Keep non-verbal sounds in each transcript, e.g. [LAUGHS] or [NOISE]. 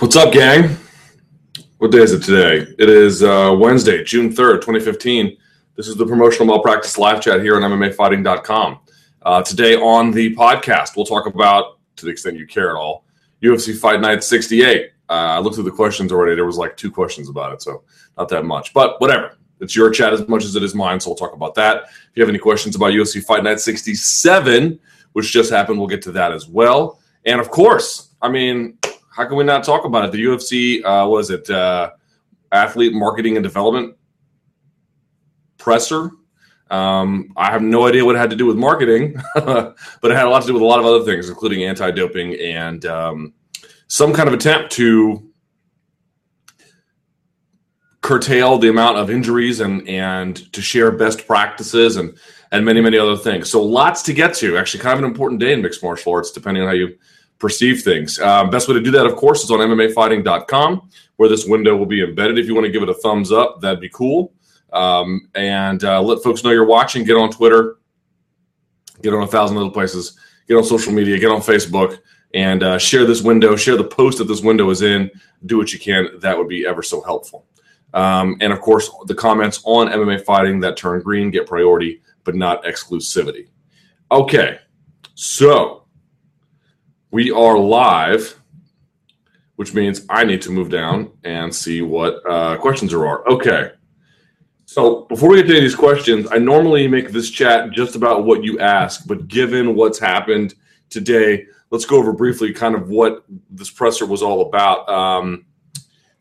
What's up, gang? What day is it today? It is uh, Wednesday, June 3rd, 2015. This is the Promotional Malpractice live chat here on MMAfighting.com. Uh, today on the podcast, we'll talk about, to the extent you care at all, UFC Fight Night 68. Uh, I looked through the questions already. There was like two questions about it, so not that much. But whatever. It's your chat as much as it is mine, so we'll talk about that. If you have any questions about UFC Fight Night 67, which just happened, we'll get to that as well. And of course, I mean, how can we not talk about it? The UFC, uh, was it uh, athlete marketing and development presser? Um, I have no idea what it had to do with marketing, [LAUGHS] but it had a lot to do with a lot of other things, including anti-doping and um, some kind of attempt to curtail the amount of injuries and and to share best practices and and many many other things. So lots to get to. Actually, kind of an important day in mixed martial arts, depending on how you perceive things. Um, best way to do that, of course, is on MMAfighting.com, where this window will be embedded. If you want to give it a thumbs up, that'd be cool. Um, and uh, let folks know you're watching. Get on Twitter, get on a thousand little places, get on social media, get on Facebook, and uh, share this window, share the post that this window is in. Do what you can. That would be ever so helpful. Um, and of course, the comments on MMA fighting that turn green get priority, but not exclusivity. Okay, so we are live, which means I need to move down and see what uh, questions there are. Okay. So before we get to any of these questions, I normally make this chat just about what you ask, but given what's happened today, let's go over briefly kind of what this presser was all about. Um,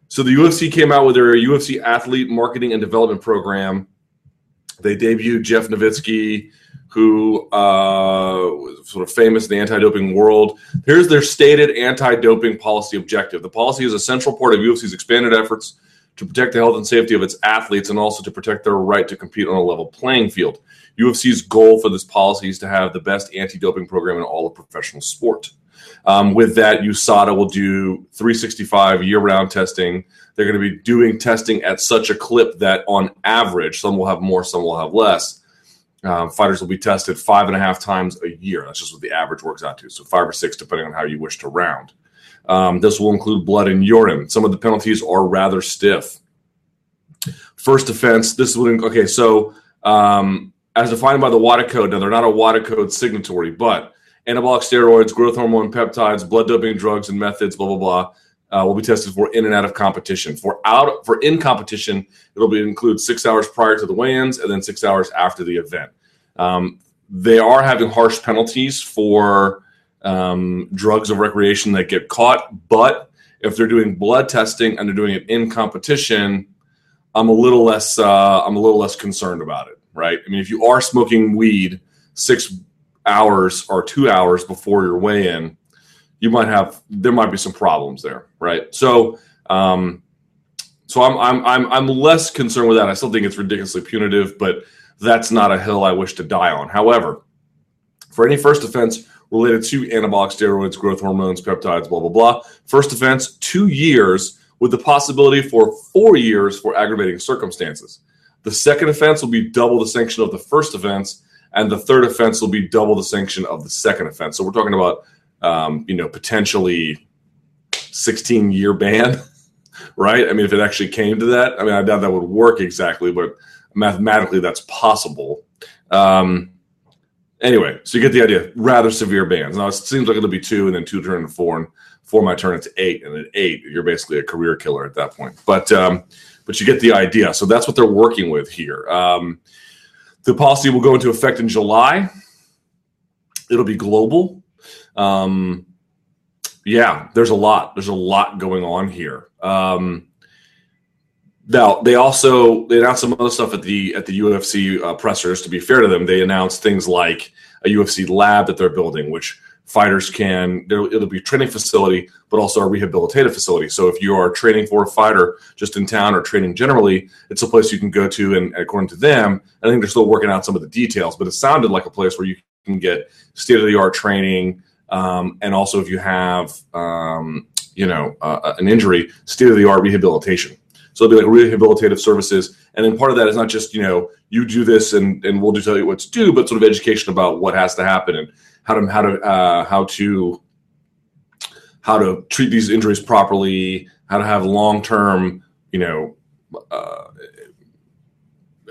so the UFC came out with their UFC athlete marketing and development program. They debuted Jeff Novitzky, who uh, was sort of famous in the anti-doping world. Here's their stated anti-doping policy objective. The policy is a central part of UFC's expanded efforts to protect the health and safety of its athletes and also to protect their right to compete on a level playing field. UFC's goal for this policy is to have the best anti-doping program in all of professional sport. Um, with that, USADA will do 365 year-round testing. They're going to be doing testing at such a clip that, on average, some will have more, some will have less um, fighters will be tested five and a half times a year. That's just what the average works out to. So five or six, depending on how you wish to round. Um, this will include blood and urine. Some of the penalties are rather stiff. First offense. This would okay. So um, as defined by the WADA code. Now they're not a WADA code signatory, but anabolic steroids, growth hormone, peptides, blood doping drugs, and methods. Blah blah blah uh, will be tested for in and out of competition. For out for in competition, it'll be include six hours prior to the weigh-ins and then six hours after the event. Um, they are having harsh penalties for um, drugs of recreation that get caught, but if they're doing blood testing and they're doing it in competition, I'm a little less uh, I'm a little less concerned about it. Right? I mean, if you are smoking weed six hours or two hours before your weigh-in you might have there might be some problems there, right? So, um, so I'm I'm I'm I'm less concerned with that. I still think it's ridiculously punitive, but that's not a hill I wish to die on. However, for any first offense related to anabolic steroids, growth hormones, peptides, blah blah blah, first offense two years with the possibility for four years for aggravating circumstances. The second offense will be double the sanction of the first offense, and the third offense will be double the sanction of the second offense. So we're talking about um, you know, potentially 16 year ban, [LAUGHS] right? I mean, if it actually came to that, I mean, I doubt that would work exactly, but mathematically that's possible. Um, anyway, so you get the idea. Rather severe bans. Now it seems like it'll be two, and then two turn to four, and four might turn into eight, and at eight, you're basically a career killer at that point. But um, but you get the idea. So that's what they're working with here. Um, the policy will go into effect in July. It'll be global. Um, yeah, there's a lot. There's a lot going on here. Um, now they also they announced some other stuff at the at the UFC uh, pressers. To be fair to them, they announced things like a UFC lab that they're building, which fighters can. It'll be a training facility, but also a rehabilitative facility. So if you are training for a fighter just in town or training generally, it's a place you can go to. And according to them, I think they're still working out some of the details, but it sounded like a place where you can get state of the art training um, and also, if you have, um, you know, uh, an injury, state of the art rehabilitation. So it'll be like rehabilitative services. And then part of that is not just, you know, you do this and, and we'll just tell you what to do, but sort of education about what has to happen and how to, how to, uh, how to, how to treat these injuries properly, how to have long term, you know, uh,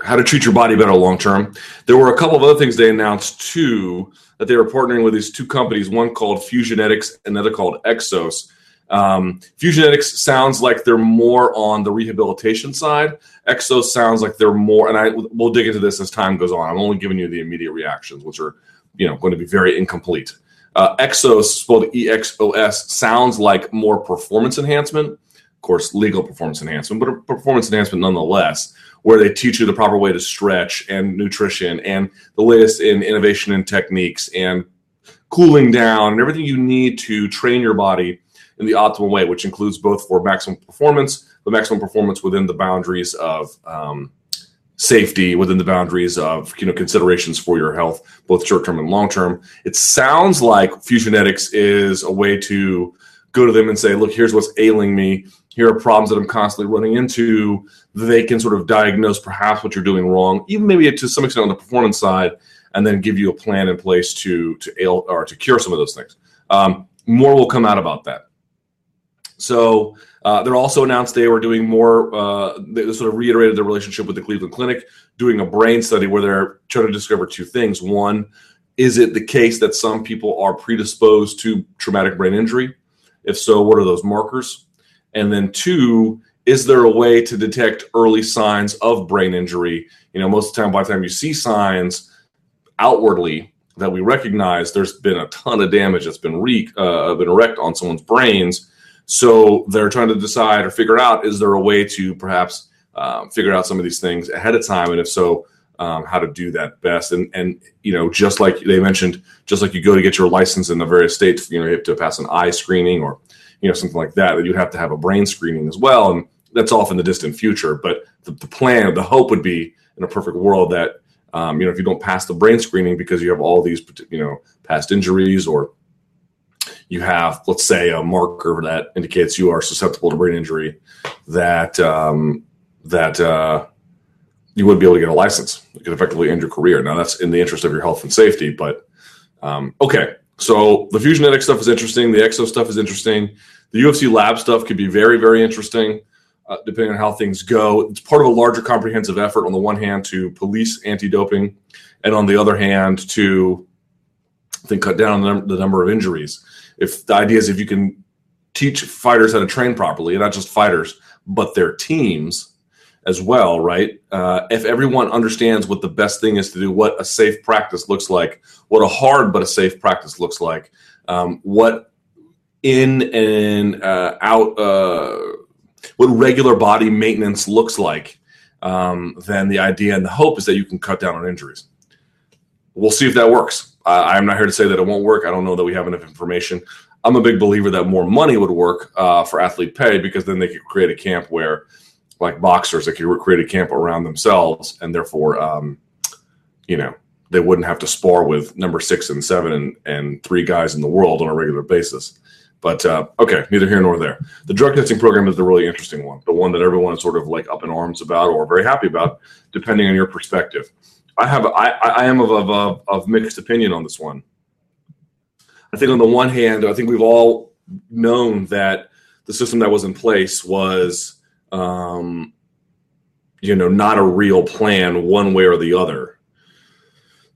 how to treat your body better long term. There were a couple of other things they announced too that they were partnering with these two companies, one called Fusionetics, another called Exos. Um, Fusionetics sounds like they're more on the rehabilitation side. Exos sounds like they're more, and I we'll dig into this as time goes on. I'm only giving you the immediate reactions, which are you know going to be very incomplete. Uh, Exos, spelled E X O S, sounds like more performance enhancement. Of course, legal performance enhancement, but a performance enhancement nonetheless where they teach you the proper way to stretch and nutrition and the latest in innovation and techniques and cooling down and everything you need to train your body in the optimal way, which includes both for maximum performance, the maximum performance within the boundaries of um, safety, within the boundaries of you know considerations for your health, both short term and long term. It sounds like Fusionetics is a way to go to them and say, look, here's what's ailing me. Here are problems that I'm constantly running into. They can sort of diagnose perhaps what you're doing wrong, even maybe to some extent on the performance side, and then give you a plan in place to to ail or to cure some of those things. Um, more will come out about that. So uh, they're also announced they were doing more. Uh, they sort of reiterated their relationship with the Cleveland Clinic, doing a brain study where they're trying to discover two things. One, is it the case that some people are predisposed to traumatic brain injury? If so, what are those markers? And then two, is there a way to detect early signs of brain injury? You know, most of the time, by the time you see signs outwardly that we recognize, there's been a ton of damage that's been re- uh, been wrecked on someone's brains. So they're trying to decide or figure out: is there a way to perhaps um, figure out some of these things ahead of time? And if so, um, how to do that best. And and you know, just like they mentioned, just like you go to get your license in the various states, you know, you have to pass an eye screening or you know something like that. That you have to have a brain screening as well, and that's off in the distant future. But the, the plan, the hope would be in a perfect world that um, you know if you don't pass the brain screening because you have all these you know past injuries or you have let's say a marker that indicates you are susceptible to brain injury that um, that uh, you wouldn't be able to get a license. it could effectively end your career. Now that's in the interest of your health and safety, but um, okay. So the Fusionetics stuff is interesting. The Exo stuff is interesting. The UFC lab stuff could be very, very interesting, uh, depending on how things go. It's part of a larger comprehensive effort. On the one hand, to police anti-doping, and on the other hand, to I think cut down the, num- the number of injuries. If the idea is if you can teach fighters how to train properly, and not just fighters, but their teams as well, right? Uh, if everyone understands what the best thing is to do, what a safe practice looks like, what a hard but a safe practice looks like, um, what in and uh, out, uh, what regular body maintenance looks like, um, then the idea and the hope is that you can cut down on injuries. We'll see if that works. I'm not here to say that it won't work. I don't know that we have enough information. I'm a big believer that more money would work uh, for athlete pay because then they could create a camp where like boxers they could create a camp around themselves, and therefore, um, you know, they wouldn't have to spar with number six and seven and, and three guys in the world on a regular basis. But uh, okay, neither here nor there. The drug testing program is the really interesting one, the one that everyone is sort of like up in arms about or very happy about, depending on your perspective. I have I, I am of, of, of mixed opinion on this one. I think on the one hand, I think we've all known that the system that was in place was um, you know, not a real plan one way or the other.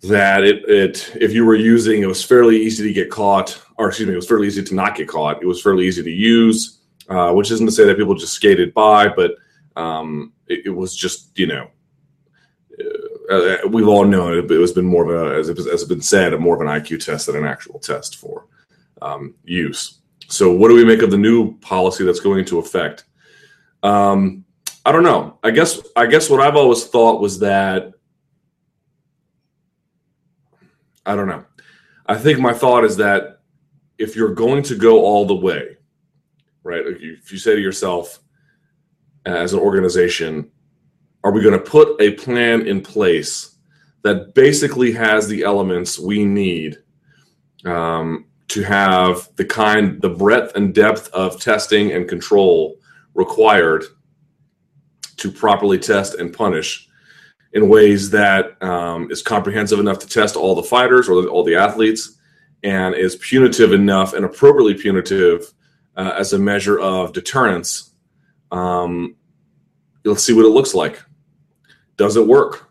That it, it, if you were using, it was fairly easy to get caught, or excuse me, it was fairly easy to not get caught. It was fairly easy to use, uh, which isn't to say that people just skated by, but um, it, it, was just, you know, uh, uh we've all known it, it has been more of a, as, it, has been said, a more of an IQ test than an actual test for um, use. So, what do we make of the new policy that's going into effect? Um, I don't know. I guess I guess what I've always thought was that I don't know. I think my thought is that if you're going to go all the way, right? If you say to yourself as an organization, are we going to put a plan in place that basically has the elements we need um, to have the kind, the breadth and depth of testing and control required to properly test and punish in ways that um, is comprehensive enough to test all the fighters or all the athletes and is punitive enough and appropriately punitive uh, as a measure of deterrence, um, let's see what it looks like. Does it work?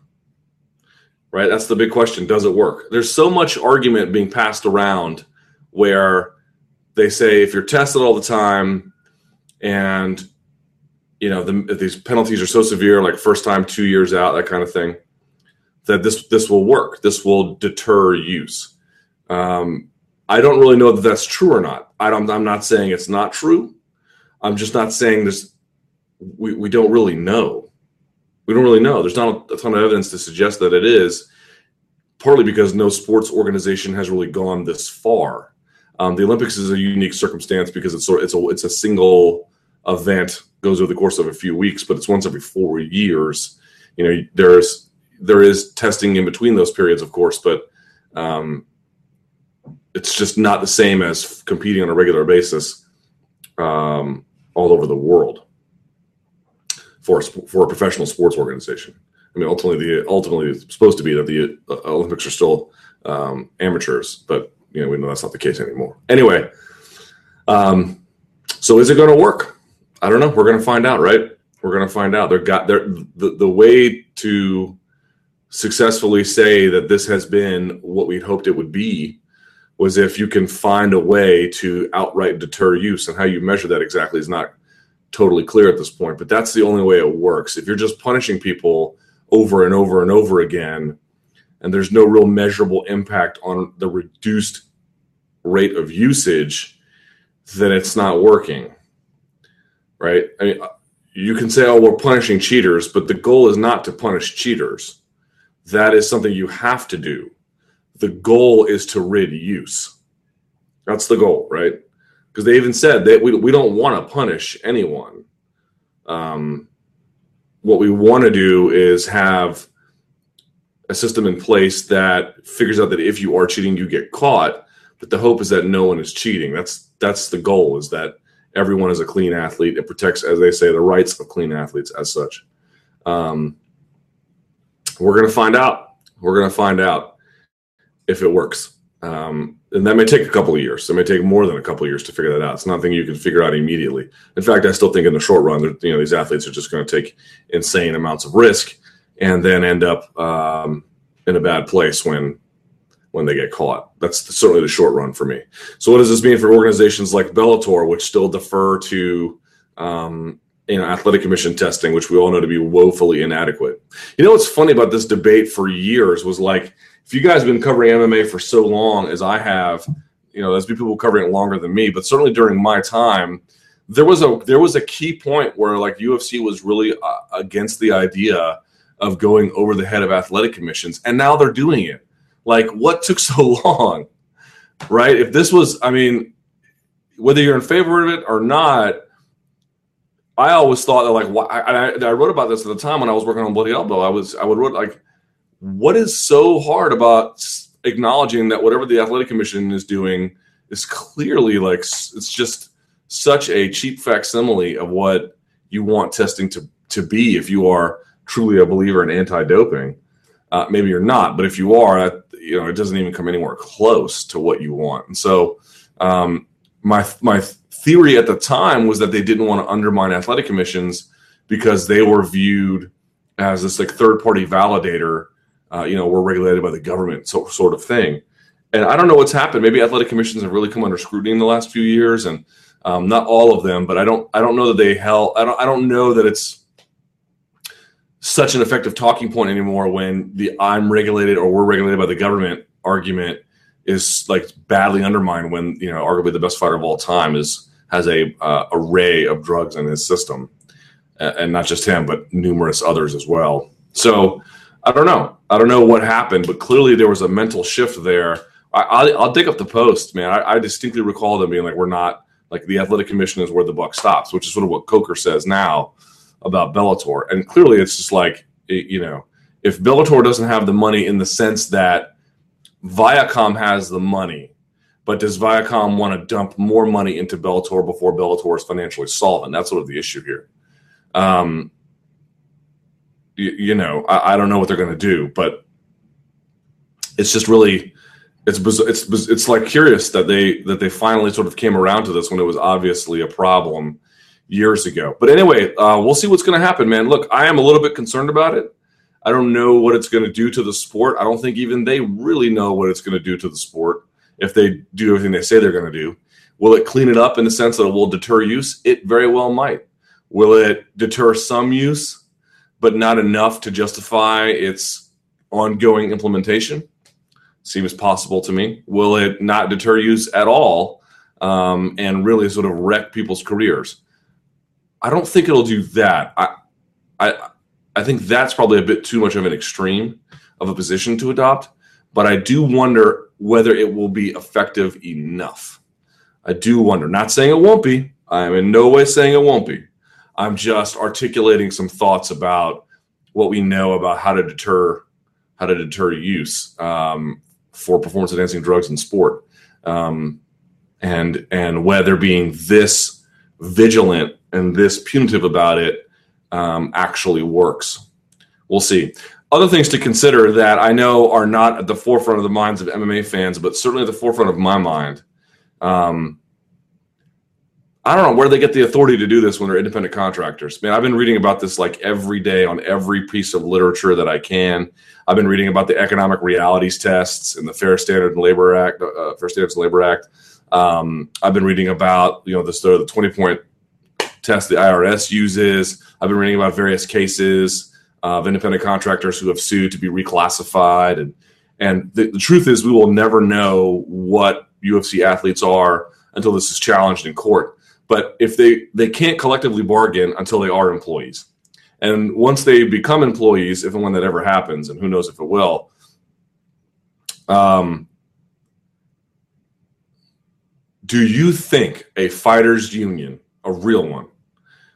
Right? That's the big question. Does it work? There's so much argument being passed around where they say if you're tested all the time and you know the, these penalties are so severe like first time two years out that kind of thing that this this will work this will deter use um, i don't really know that that's true or not. I don't, i'm not saying it's not true. I'm just not saying this we, we don't really know. We don't really know. There's not a ton of evidence to suggest that it is partly because no sports organization has really gone this far. Um, the olympics is a unique circumstance because it's sort of, it's a it's a single event goes over the course of a few weeks, but it's once every four years. You know, there's there is testing in between those periods, of course, but um, it's just not the same as competing on a regular basis um, all over the world for a, for a professional sports organization. I mean, ultimately, the ultimately it's supposed to be that the uh, Olympics are still um, amateurs, but you know we know that's not the case anymore. Anyway, um, so is it going to work? I don't know. We're going to find out, right? We're going to find out. They're got their the, the way to successfully say that this has been what we'd hoped it would be was if you can find a way to outright deter use and how you measure that exactly is not totally clear at this point but that's the only way it works if you're just punishing people over and over and over again and there's no real measurable impact on the reduced rate of usage then it's not working right? I mean, you can say, oh, we're punishing cheaters, but the goal is not to punish cheaters. That is something you have to do. The goal is to rid use. That's the goal, right? Because they even said that we, we don't want to punish anyone. Um, what we want to do is have a system in place that figures out that if you are cheating, you get caught. But the hope is that no one is cheating. That's that's the goal. Is that everyone is a clean athlete. It protects, as they say, the rights of clean athletes as such. Um, we're going to find out. We're going to find out if it works. Um, and that may take a couple of years. It may take more than a couple of years to figure that out. It's nothing you can figure out immediately. In fact, I still think in the short run, you know, these athletes are just going to take insane amounts of risk and then end up um, in a bad place when when they get caught. That's certainly the short run for me. So, what does this mean for organizations like Bellator, which still defer to um, you know athletic commission testing, which we all know to be woefully inadequate? You know what's funny about this debate for years was like, if you guys have been covering MMA for so long as I have, you know, there's people covering it longer than me, but certainly during my time. There was a there was a key point where like UFC was really uh, against the idea of going over the head of athletic commissions, and now they're doing it like, what took [LAUGHS] so long? Right? If this was, I mean, whether you're in favor of it or not, I always thought that like why, I, I, wrote about this at the time when I was working on Bloody Elbow. I was I would write like, what is so hard about acknowledging that whatever the athletic commission is doing is clearly like it's just such a cheap facsimile of what you want testing to to be if you are truly a believer in anti-doping. Uh, maybe you're not, but if you are, you know, it doesn't even come anywhere close to what you want. And so, um, my my theory at the time was that they didn't want to undermine athletic commissions because they were viewed as this like third party validator. Uh, you know, we're regulated by the government, so, sort of thing. And I don't know what's happened. Maybe athletic commissions have really come under scrutiny in the last few years, and um, not all of them, but I don't I don't know that they held. I don't I don't know that it's such an effective talking point anymore when the I'm regulated or we're regulated by the government argument is like badly undermined when you know arguably the best fighter of all time is has a uh, array of drugs in his system and not just him but numerous others as well. So i don't know. I don't know what happened but clearly there was a mental shift there. I, will dig up the post man. I, I distinctly recall them being like we're not like the athletic commission is where the buck stops which is sort of what coker says now about Bellator. And clearly, it's just like, you know, if Bellator doesn't have the money in the sense that Viacom has the money, but does Viacom want to dump more money into Bellator before Bellator is financially solvent? That's sort of the issue here. Um, you, you know, I, I don't know what they're going to do, but it's just really it's it's it's like curious that they that they finally sort of came around to this when it was obviously a problem years ago. But anyway, uh, we'll see what's going to happen, man. Look, I am a little bit concerned about it. I don't know what it's going to do to the sport. I don't think even they really know what it's going to do to the sport if they do everything they say they're going to do. Will it clean it up in the sense that it will deter use? It very well might. Will it deter some use, but not enough to justify its ongoing implementation? Seems possible to me. Will it not deter use at all um, and really sort of wreck people's careers? I don't think it'll do that. I, I, I think that's probably a bit too much of an extreme of a position to adopt. But I do wonder whether it will be effective enough. I do wonder. Not saying it won't be. I'm in no way saying it won't be. I'm just articulating some thoughts about what we know about how to deter how to deter use um, for performance enhancing drugs in sport, um, and and whether being this vigilant and this punitive about it um, actually works. We'll see. Other things to consider that I know are not at the forefront of the minds of MMA fans, but certainly at the forefront of my mind. Um, I don't know where they get the authority to do this when they're independent contractors. Man, I've been reading about this like every day on every piece of literature that I can. I've been reading about the economic realities tests and the Fair Standard and Labor Act, uh, Fair Standards and Labor Act. Um, I've been reading about you know the the twenty point test the IRS uses. I've been reading about various cases of independent contractors who have sued to be reclassified, and and the, the truth is we will never know what UFC athletes are until this is challenged in court. But if they they can't collectively bargain until they are employees, and once they become employees, if and when that ever happens, and who knows if it will, um, do you think a fighters union, a real one,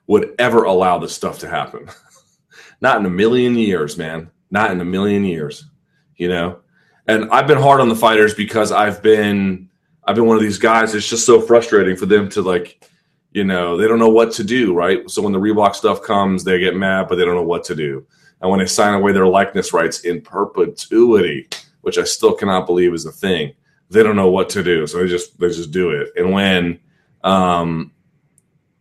would ever allow this stuff to happen? [LAUGHS] Not in a million years, man. Not in a million years. You know, and I've been hard on the fighters because I've been I've been one of these guys. It's just so frustrating for them to like you know, they don't know what to do, right? So when the Reebok stuff comes, they get mad, but they don't know what to do. And when they sign away their likeness rights in perpetuity, which I still cannot believe is a thing, they don't know what to do. So they just they just do it. And when um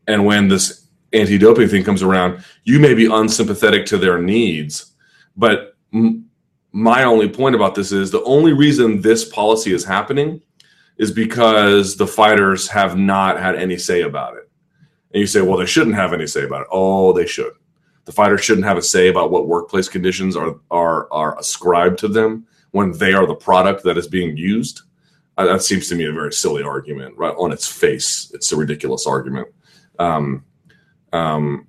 and when this anti-doping thing comes around, you may be unsympathetic to their needs, but m- my only point about this is the only reason this policy is happening is because the fighters have not had any say about it. And you say, well, they shouldn't have any say about it. Oh, they should. The fighters shouldn't have a say about what workplace conditions are are are ascribed to them when they are the product that is being used. Uh, that seems to me a very silly argument, right on its face. It's a ridiculous argument. Um, um,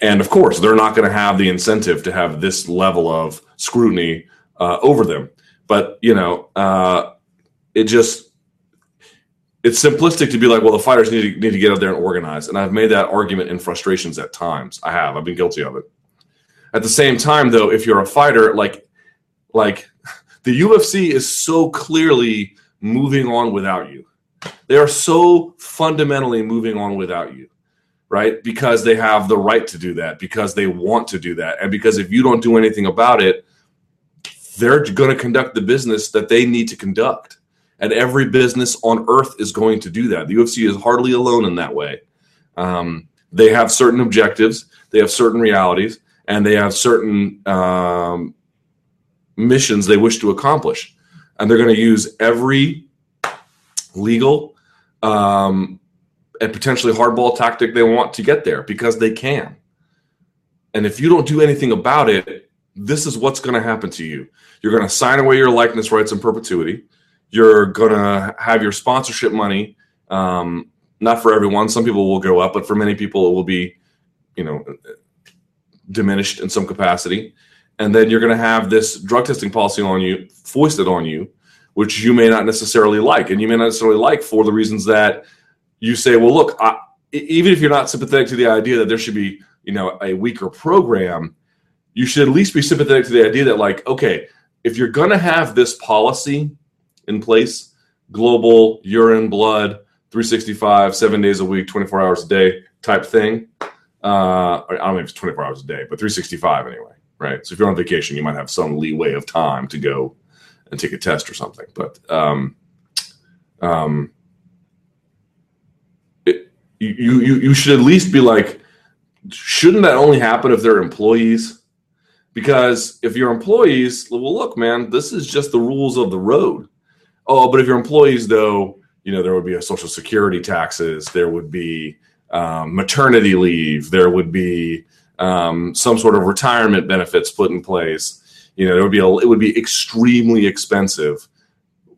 and of course, they're not going to have the incentive to have this level of scrutiny uh, over them. But you know, uh, it just it's simplistic to be like, well, the fighters need to, need to get out there and organize. And I've made that argument in frustrations at times. I have. I've been guilty of it. At the same time, though, if you're a fighter, like, like the UFC is so clearly moving on without you. They are so fundamentally moving on without you, right? Because they have the right to do that, because they want to do that, and because if you don't do anything about it, they're going to conduct the business that they need to conduct and every business on earth is going to do that. The UFC is hardly alone in that way. Um, they have certain objectives, they have certain realities, and they have certain um, missions they wish to accomplish. And they're going to use every legal um, and potentially hardball tactic they want to get there because they can. And if you don't do anything about it, this is what's going to happen to you. You're going to sign away your likeness rights in perpetuity you're gonna have your sponsorship money. Um, not for everyone. Some people will go up, but for many people, it will be, you know, diminished in some capacity. And then you're going to have this drug testing policy on you, foisted on you, which you may not necessarily like, and you may not necessarily like for the reasons that you say, well, look, I, even if you're not sympathetic to the idea that there should be, you know, a weaker program, you should at least be sympathetic to the idea that, like, okay, if you're going to have this policy in place global urine, blood, 365, seven days a week, 24 hours a day type thing. Uh, I don't know if it's 24 hours a day, but 365 anyway, right? So if you're on vacation, you might have some leeway of time to go and take a test or something. But um, um, you you you should at least be like, shouldn't that only happen if they're employees? Because if you're employees, well, look, man, this is just the rules of the road. Oh, but if you're employees, though, you know there would be a social security taxes, there would be um, maternity leave, there would be um, some sort of retirement benefits put in place. You know, it would be a, it would be extremely expensive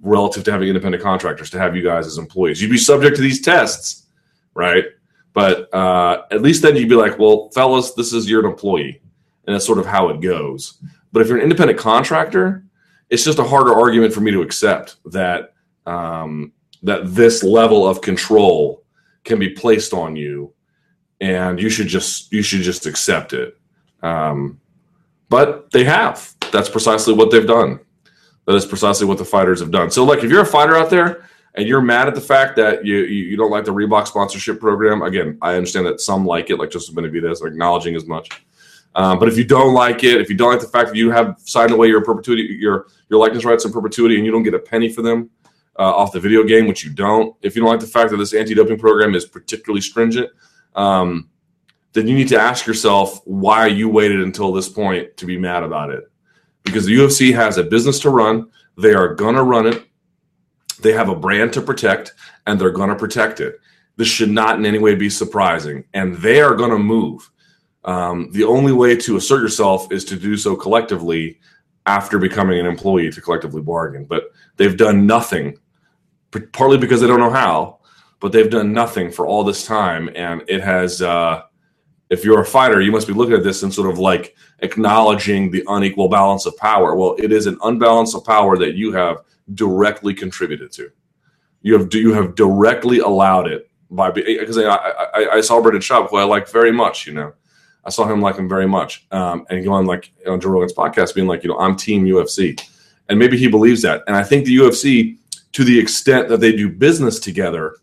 relative to having independent contractors to have you guys as employees. You'd be subject to these tests, right? But uh, at least then you'd be like, well, fellas, this is your employee, and that's sort of how it goes. But if you're an independent contractor, it's just a harder argument for me to accept that um, that this level of control can be placed on you and you should just you should just accept it. Um, but they have. That's precisely what they've done. That is precisely what the fighters have done. So, like, if you're a fighter out there and you're mad at the fact that you you, don't like the Reebok sponsorship program, again, I understand that some like it, like Joseph Benavidez, acknowledging as much. Um, but if you don't like it, if you don't like the fact that you have signed away your perpetuity, your your likeness rights in perpetuity, and you don't get a penny for them uh, off the video game, which you don't, if you don't like the fact that this anti-doping program is particularly stringent, um, then you need to ask yourself why you waited until this point to be mad about it. Because the UFC has a business to run, they are gonna run it, they have a brand to protect, and they're gonna protect it. This should not in any way be surprising, and they are gonna move. Um, the only way to assert yourself is to do so collectively after becoming an employee to collectively bargain. But they've done nothing, partly because they don't know how, but they've done nothing for all this time, and it has. Uh, if you're a fighter, you must be looking at this and sort of like acknowledging the unequal balance of power. Well, it is an unbalance of power that you have directly contributed to. You have you have directly allowed it by because I, I, I saw Brendan Schaub, who I like very much. You know, I saw him like him very much, um, and go on like on Joe Rogan's podcast, being like, you know, I'm Team UFC, and maybe he believes that. And I think the UFC, to the extent that they do business together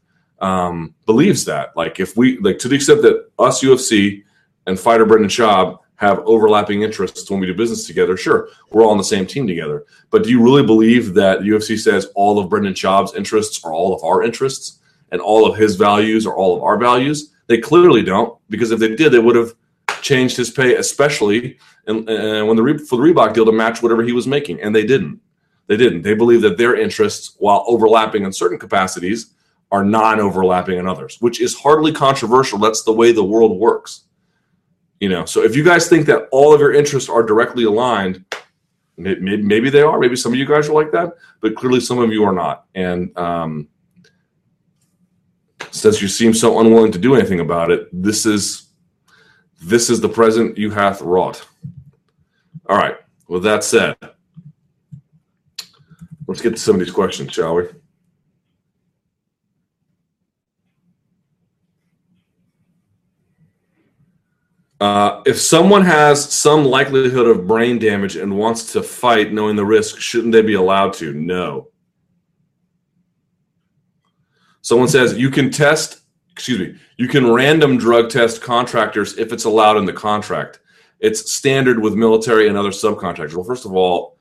um, believes that. Like if we like to the extent that us UFC and fighter Brendan Schaub have overlapping interests when we do business together, sure, we're all on the same team together. But do you really believe that UFC says all of Brendan Schaub's interests are all of our interests and all of his values are all of our values? They clearly don't, because if they did, they would have changed his pay, especially in, uh, when the for the Reebok deal to match whatever he was making, and they didn't. They didn't. They believe that their interests, while overlapping in certain capacities, are non overlapping in others, which is hardly controversial. That's the way the world works. You know, so if you guys think that all of your interests are directly aligned, maybe, maybe they are. Maybe some of you guys are like that, but clearly some of you are not. And um, since you seem so unwilling to do anything about it, this is this is the present you hath wrought. All right. With that said, let's get to some of these questions, shall we? Uh, if someone has some likelihood of brain damage and wants to fight knowing the risk, shouldn't they be allowed to? No. Someone says you can test, excuse me, you can random drug test contractors if it's allowed in the contract. It's standard with military and other subcontractors. Well, first of all,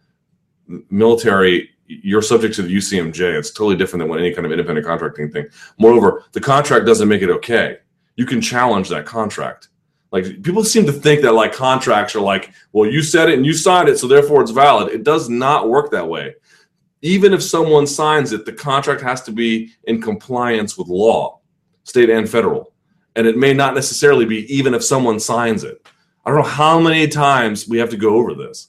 military, you're subject to the UCMJ. It's totally different than any kind of independent contracting thing. Moreover, the contract doesn't make it okay. You can challenge that contract like people seem to think that like contracts are like, well, you said it and you signed it, so therefore it's valid. It does not work that way. Even if someone signs it, the contract has to be in compliance with law, state and federal. And it may not necessarily be even if someone signs it. I don't know how many times we have to go over this.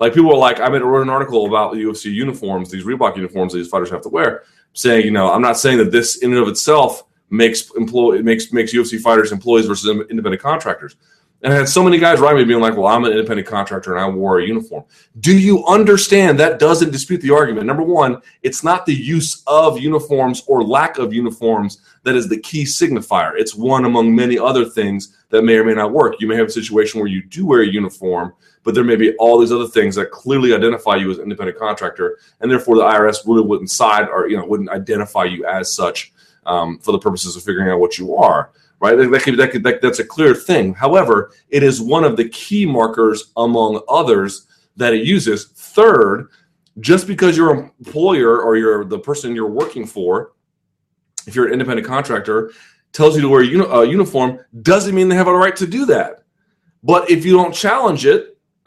Like people are like, I wrote an article about the UFC uniforms, these Reebok uniforms these fighters have to wear, saying, you know, I'm not saying that this in and of itself makes employ makes makes UFC fighters employees versus independent contractors. And I had so many guys write me being like, "Well, I'm an independent contractor and I wore a uniform." Do you understand that doesn't dispute the argument? Number one, it's not the use of uniforms or lack of uniforms that is the key signifier. It's one among many other things that may or may not work. You may have a situation where you do wear a uniform, but there may be all these other things that clearly identify you as an independent contractor, and therefore the IRS really wouldn't side or you know wouldn't identify you as such um, for the purposes of figuring out what you are. Right, that, could, that, could, that, that's a clear thing. However, it is one of the key markers among others that it uses. Third, just because your employer or you're the person you're working for, if you're an independent contractor, tells you to wear a uni- uh, uniform, doesn't mean they have a right to do that. But if you don't challenge it, [LAUGHS]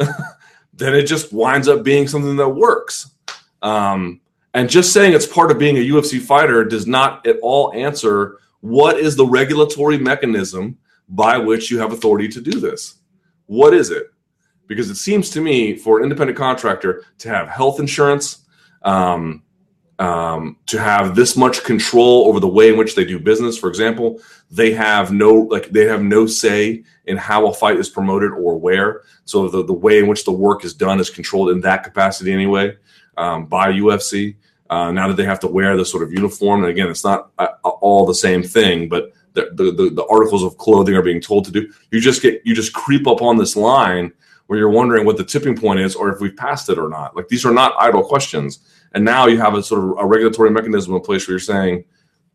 then it just winds up being something that works. Um, and just saying it's part of being a UFC fighter does not at all answer what is the regulatory mechanism by which you have authority to do this. What is it? Because it seems to me for an independent contractor to have health insurance, um, um, to have this much control over the way in which they do business. For example, they have no like they have no say in how a fight is promoted or where. So the the way in which the work is done is controlled in that capacity anyway um, by UFC. Uh, now that they have to wear the sort of uniform, and again, it's not uh, all the same thing, but the, the, the articles of clothing are being told to do. You just get you just creep up on this line where you're wondering what the tipping point is, or if we've passed it or not. Like these are not idle questions and now you have a sort of a regulatory mechanism in place where you're saying,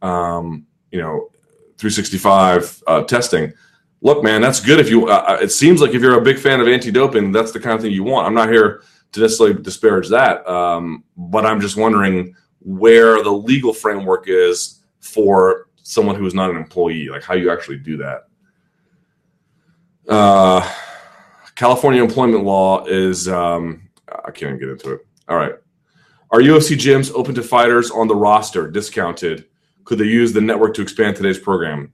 um, you know, 365 uh, testing. Look, man, that's good. If you, uh, uh, it seems like if you're a big fan of anti-doping, that's the kind of thing you want. I'm not here to necessarily disparage that, um, but I'm just wondering where the legal framework is for someone who is not an employee, like how you actually do that. Uh, California employment law is, um, I can't even get into it. All right. Are UFC gyms open to fighters on the roster, discounted? Could they use the network to expand today's program?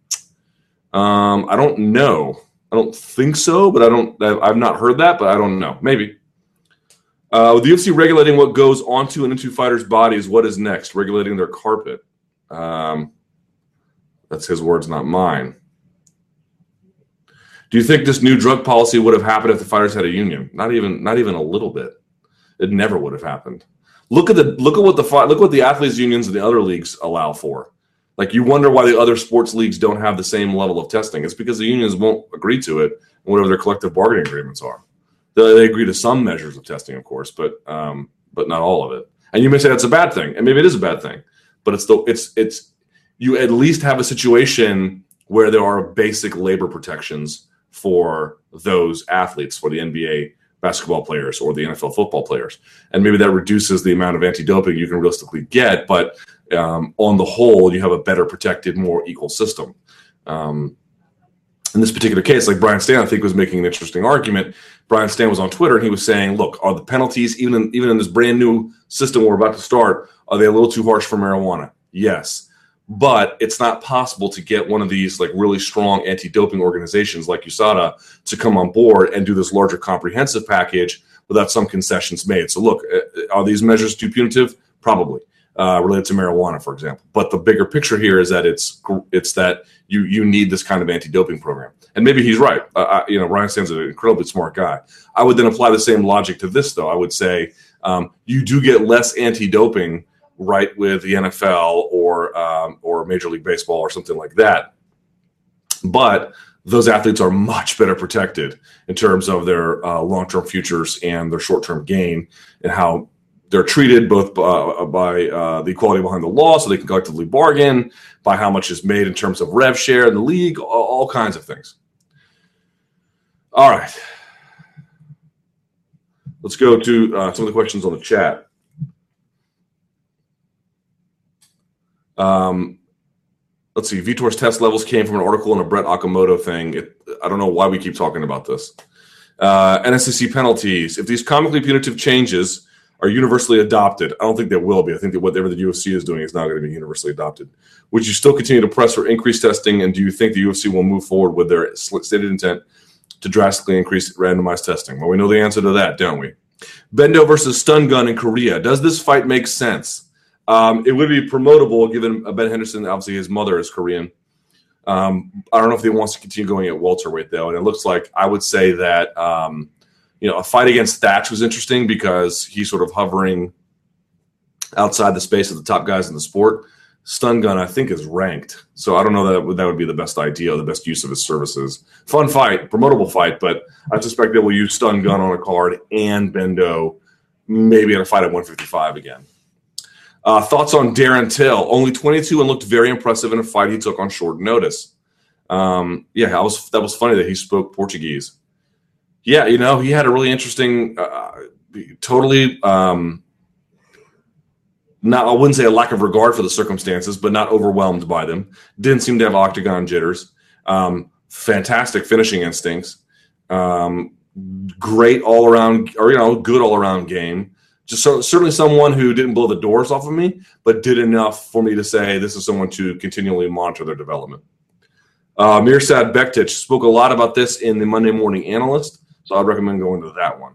Um, I don't know. I don't think so, but I don't. I've not heard that, but I don't know. Maybe. Uh, with the UFC regulating what goes onto and into fighters' bodies, what is next? Regulating their carpet. Um, that's his words, not mine. Do you think this new drug policy would have happened if the fighters had a union? Not even, not even a little bit. It never would have happened. Look at the look at what the look what the athletes unions and the other leagues allow for. Like you wonder why the other sports leagues don't have the same level of testing. It's because the unions won't agree to it, whatever their collective bargaining agreements are. They, agree to some measures of testing, of course, but um, but not all of it. And you may say that's a bad thing, and maybe it is a bad thing, but it's the it's it's you at least have a situation where there are basic labor protections for those athletes for the NBA basketball players or the NFL football players. And maybe that reduces the amount of anti doping you can realistically get, but um, on the whole, you have a better protected, more equal system. Um, in this particular case, like Brian Stann, I think was making an interesting argument. Brian Stann was on Twitter and he was saying, "Look, are the penalties even in, even in this brand new system we're about to start are they a little too harsh for marijuana?" Yes but it's not possible to get one of these like really strong anti-doping organizations like USADA to come on board and do this larger comprehensive package without some concessions made. So look, uh, are these measures too punitive? Probably. Uh, related to marijuana, for example. But the bigger picture here is that it's it's that you you need this kind of anti-doping program. And maybe he's right. Uh, I, you know, Brian Stann's an incredibly smart guy. I would then apply the same logic to this, though. I would say um, you do get less anti-doping right with the NFL or um, or Major League Baseball or something like that. But those athletes are much better protected in terms of their uh, long term futures and their short term gain and how they're treated both uh, by uh, the equality behind the law, so they can collectively bargain, by how much is made in terms of rev share in the league, all, all kinds of things. All right. Let's go to uh, some of the questions on the chat. Um, let's see. Vitor's test levels came from an article in a Brett Okamoto thing. It, I don't know why we keep talking about this. Uh, NSCC penalties. If these comically punitive changes are universally adopted, I don't think they will be. I think that whatever the UFC is doing is not going to be universally adopted. Would you still continue to press for increased testing? And do you think the UFC will move forward with their stated intent to drastically increase randomized testing? Well, we know the answer to that, don't we? Bendo versus Stun Gun in Korea. Does this fight make sense? Um, it would be promotable given Ben Henderson, obviously his mother is Korean. Um, I don't know if he wants to continue going at welterweight though, and it looks like I would say that um, you know a fight against Thatch was interesting because he's sort of hovering outside the space of the top guys in the sport. Stun gun, I think, is ranked, so I don't know that that would be the best idea, the best use of his services. Fun fight, promotable fight, but I suspect they will use stun gun on a card and Bendo, maybe in a fight at 155 again. Uh, thoughts on Darren Till? Only 22 and looked very impressive in a fight he took on short notice. Um, yeah, was that was funny that he spoke Portuguese. Yeah, you know, he had a really interesting, uh, totally um, not I wouldn't say a lack of regard for the circumstances, but not overwhelmed by them. Didn't seem to have octagon jitters. Um, fantastic finishing instincts. Um, great all around, or you know, good all around game. Just so, certainly someone who didn't blow the doors off of me, but did enough for me to say this is someone to continually monitor their development. Uh, Mirsad Bektic spoke a lot about this in the Monday Morning Analyst, so I'd recommend going to that one.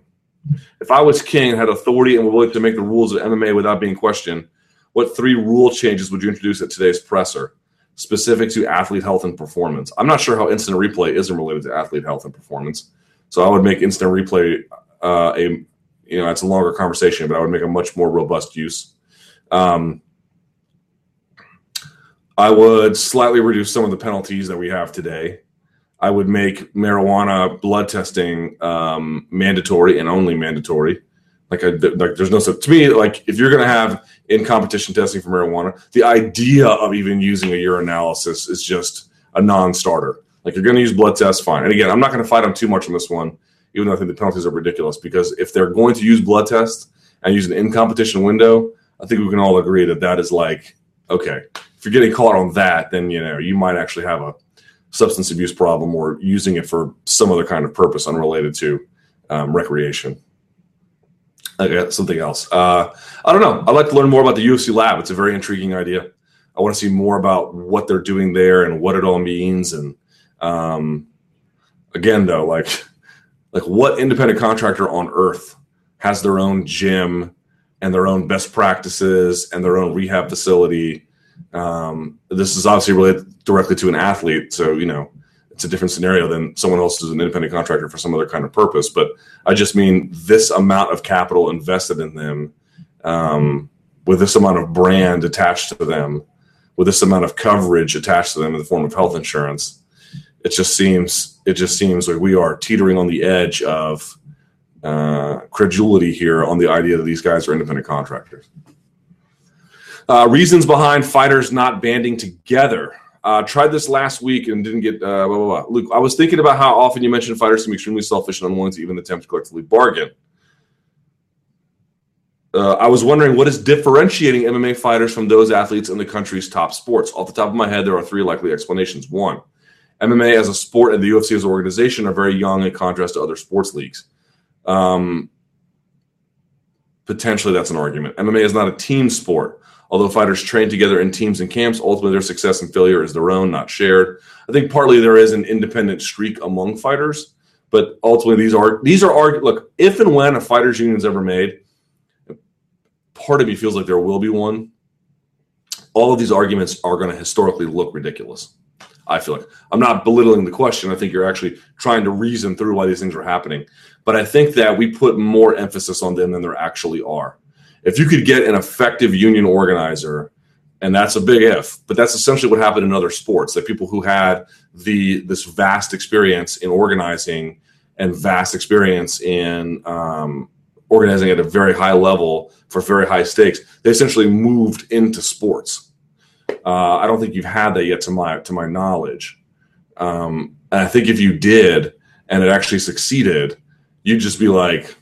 If I was king, had authority, and were willing to make the rules of MMA without being questioned, what three rule changes would you introduce at today's presser, specific to athlete health and performance? I'm not sure how instant replay isn't related to athlete health and performance, so I would make instant replay uh, a you know it's a longer conversation, but I would make a much more robust use. Um, I would slightly reduce some of the penalties that we have today. I would make marijuana blood testing um, mandatory and only mandatory. Like, I, like there's no so to me like if you're to have in competition testing for marijuana, the idea of even using a urinalysis is just a non-starter. Like you're to use blood tests, fine. And again, I'm not to fight them too much on this one, even though I think the penalties are ridiculous. Because if they're going to use blood tests and use an in competition window, I think we can all agree that that is like okay. If you're getting caught on that, then you know you might actually have a substance abuse problem or using it for some other kind of purpose unrelated to um, recreation. Okay, something else. Uh, I don't know. I'd like to learn more about the UFC lab. It's a very intriguing idea. I want to see more about what they're doing there and what it all means. And um, again, though, like like what independent contractor on earth has their own gym and their own best practices and their own rehab facility um, this is obviously related directly to an athlete, so you know it's a different scenario than someone else is an independent contractor for some other kind of purpose. But I just mean this amount of capital invested in them, um, with this amount of brand attached to them, with this amount of coverage attached to them in the form of health insurance. It just seems it just seems like we are teetering on the edge of uh, credulity here on the idea that these guys are independent contractors. Uh, reasons behind fighters not banding together. Uh, tried this last week and didn't get uh, blah, blah, blah. Luke, I was thinking about how often you mentioned fighters can be extremely selfish and unwilling to even attempt to collectively bargain. Uh, I was wondering what is differentiating MMA fighters from those athletes in the country's top sports. Off the top of my head, there are three likely explanations. One, MMA as a sport and the UFC as an organization are very young in contrast to other sports leagues. Um, potentially, that's an argument. MMA is not a team sport. Although fighters train together in teams and camps, ultimately their success and failure is their own, not shared. I think partly there is an independent streak among fighters, but ultimately these are these are arg- look if and when a fighters union is ever made, part of me feels like there will be one. All of these arguments are going to historically look ridiculous. I feel like I'm not belittling the question. I think you're actually trying to reason through why these things are happening. But I think that we put more emphasis on them than there actually are if you could get an effective union organizer and that's a big if but that's essentially what happened in other sports that people who had the this vast experience in organizing and vast experience in um, organizing at a very high level for very high stakes they essentially moved into sports. Uh, i don't think you've had that yet to my to my knowledge. Um, and i think if you did and it actually succeeded you'd just be like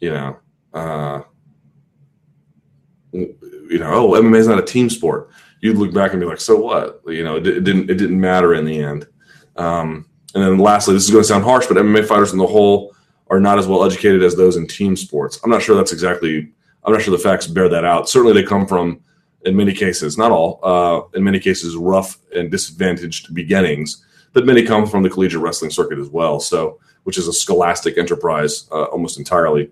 you know uh, you know, oh, MMA is not a team sport. You'd look back and be like, so what? You know, it, it didn't it didn't matter in the end. Um, and then lastly, this is going to sound harsh, but MMA fighters in the whole are not as well educated as those in team sports. I'm not sure that's exactly. I'm not sure the facts bear that out. Certainly, they come from, in many cases, not all, uh, in many cases, rough and disadvantaged beginnings, but many come from the collegiate wrestling circuit as well. So, which is a scholastic enterprise uh, almost entirely.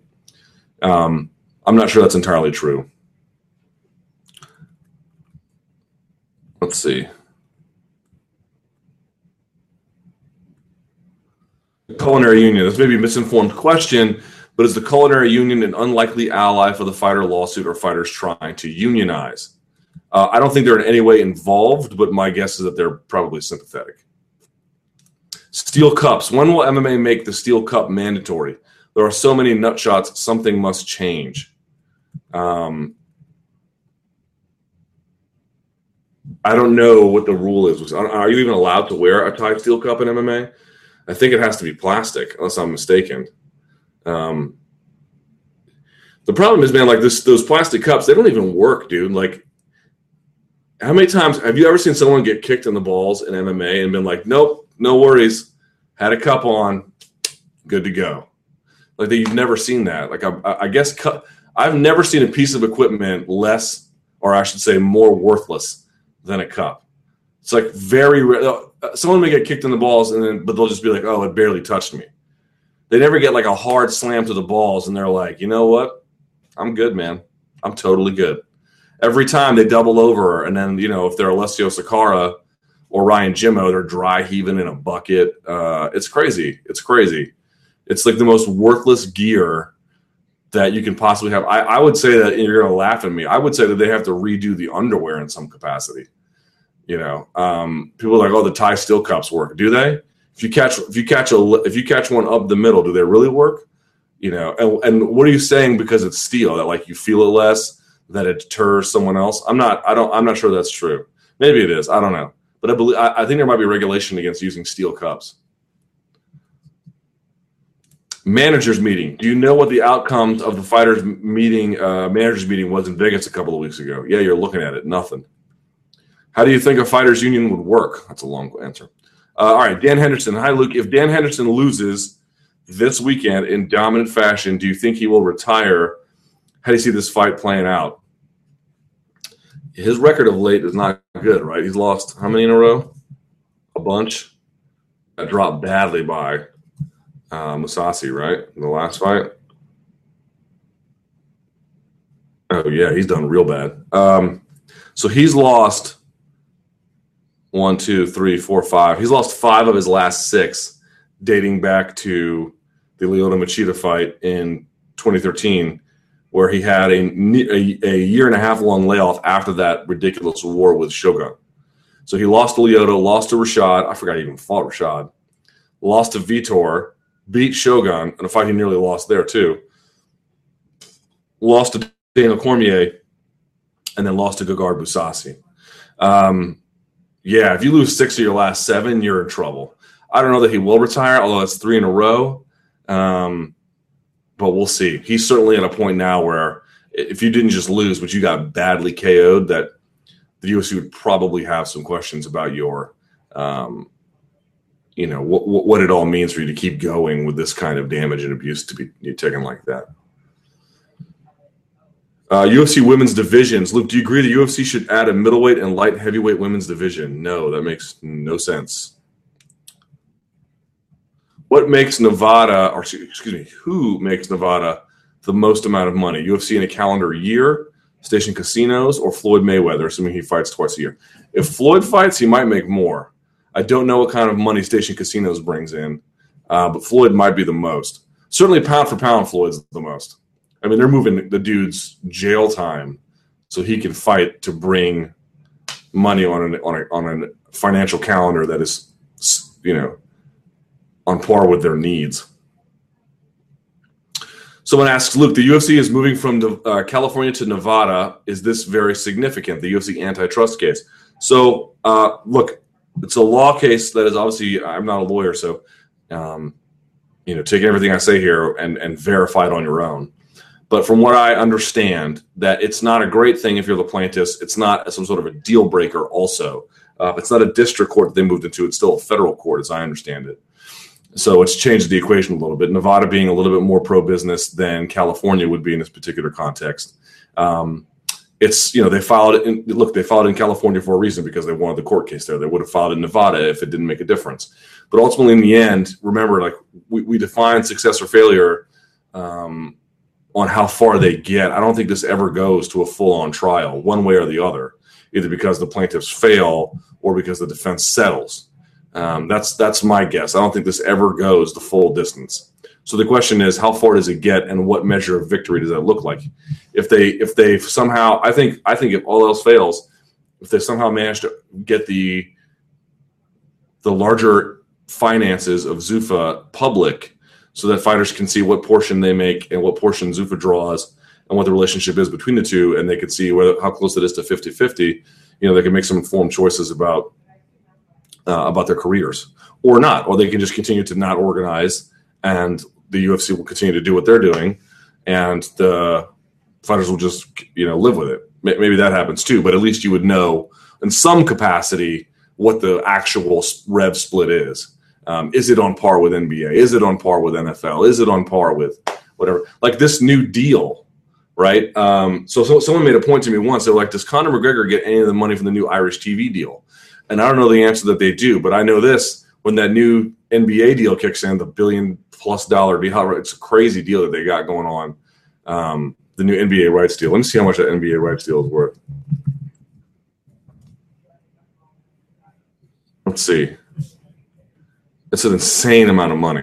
Um, I'm not sure that's entirely true. Let's see. Culinary union. This may be a misinformed question, but is the culinary union an unlikely ally for the fighter lawsuit or fighters trying to unionize? Uh, I don't think they're in any way involved, but my guess is that they're probably sympathetic. Steel cups. When will MMA make the steel cup mandatory? There are so many nutshots. Something must change. Um, I don't know what the rule is. Are you even allowed to wear a Thai steel cup in MMA? I think it has to be plastic, unless I'm mistaken. Um, The problem is, man, like this, those plastic cups, they don't even work, dude. Like, how many times have you ever seen someone get kicked in the balls in MMA and been like, nope, no worries, had a cup on, good to go? Like, you've never seen that. Like, I, I guess cu- I've never seen a piece of equipment less, or I should say, more worthless than a cup. It's like very uh, someone may get kicked in the balls and then but they'll just be like, "Oh, it barely touched me." They never get like a hard slam to the balls and they're like, "You know what? I'm good, man. I'm totally good." Every time they double over and then, you know, if they're Alessio Sakara or Ryan Jimmo, they're dry heaving in a bucket. Uh, it's crazy. It's crazy. It's like the most worthless gear that you can possibly have. I, I would say that you're going to laugh at me. I would say that they have to redo the underwear in some capacity. You know, um, people are like, "Oh, the Thai steel cups work." Do they? If you catch if you catch a if you catch one up the middle, do they really work? You know, and, and what are you saying because it's steel that like you feel it less, that it deters someone else? I'm not. I don't. I'm not sure that's true. Maybe it is. I don't know. But I believe I, I think there might be regulation against using steel cups managers meeting. Do you know what the outcomes of the fighters meeting, uh, managers meeting was in Vegas a couple of weeks ago? Yeah, you're looking at it. Nothing. How do you think a fighters union would work? That's a long answer. Uh, all right, Dan Henderson. Hi, Luke. If Dan Henderson loses this weekend in dominant fashion, do you think he will retire? How do you see this fight playing out? His record of late is not good, right? He's lost how many in a row? A bunch. That dropped badly by uh, Mousasi, right? In the last fight. Oh yeah, he's done real bad. Um, so he's lost one, two, three, four, five. He's lost five of his last six, dating back to the Lyoto Machida fight in 2013, where he had a, a, a, year and a half long layoff after that ridiculous war with Shogun. So he lost to Lyoto, lost to Rashad. I forgot he even fought Rashad. Lost to Vitor, beat Shogun in a fight he nearly lost there too. Lost to Daniel Cormier, and then lost to Gegard Mousasi. Um, yeah, if you lose six of your last seven, you're in trouble. I don't know that he will retire, although that's three in a row. Um, but we'll see. He's certainly at a point now where if you didn't just lose, but you got badly KO'd, that the UFC would probably have some questions about your, um, you know, what, what it all means for you to keep going with this kind of damage and abuse to be taken like that. Uh, UFC women's divisions. Luke, do you agree the UFC should add a middleweight and light heavyweight women's division? No, that makes no sense. What makes Nevada, or excuse me, who makes Nevada the most amount of money? UFC in a calendar year, station casinos, or Floyd Mayweather, assuming he fights twice a year? If Floyd fights, he might make more. I don't know what kind of money station casinos brings in, uh, but Floyd might be the most. Certainly, pound for pound, Floyd's the most. I mean, they're moving the dude's jail time so he can fight to bring money on an on a on a financial calendar that is, you know, on par with their needs. Someone asks, Luke, the UFC is moving from uh, California to Nevada. Is this very significant? The UFC antitrust case. So, uh, look, it's a law case that is obviously. I'm not a lawyer, so um, you know, take everything I say here and and verify it on your own. But from what I understand, that it's not a great thing if you're the plaintiffs. It's not some sort of a deal breaker. Also, uh, it's not a district court that they moved into. It's still a federal court, as I understand it. So it's changed the equation a little bit. Nevada being a little bit more pro-business than California would be in this particular context. Um, it's you know they filed it. In, look, they filed in California for a reason because they wanted the court case there. They would have filed in Nevada if it didn't make a difference. But ultimately, in the end, remember, like we, we define success or failure um, on how far they get. I don't think this ever goes to a full on trial, one way or the other, either because the plaintiffs fail or because the defense settles. Um, that's that's my guess. I don't think this ever goes the full distance. So the question is, how far does it get, and what measure of victory does that look like? If they if they somehow, I think I think if all else fails, if they somehow manage to get the the larger finances of Zuffa public so that fighters can see what portion they make and what portion Zuffa draws and what the relationship is between the two, and they can see whether how close it is to 50-50. You know, they can make some informed choices about uh, about their careers or not, or they can just continue to not organize, and the UFC will continue to do what they're doing, and the fighters will just you know live with it. Maybe that happens too, but at least you would know in some capacity what the actual rev split is. Um, is it on par with NBA? Is it on par with NFL? Is it on par with whatever? Like this new deal, right? Um, so, so someone made a point to me once. They're like, "Does Conor McGregor get any of the money from the new Irish TV deal?" And I don't know the answer that they do, but I know this: when that new NBA deal kicks in, the billion plus dollar deal, it's a crazy deal that they got going on. Um, the new NBA rights deal. Let me see how much that NBA rights deal is worth. Let's see. It's an insane amount of money.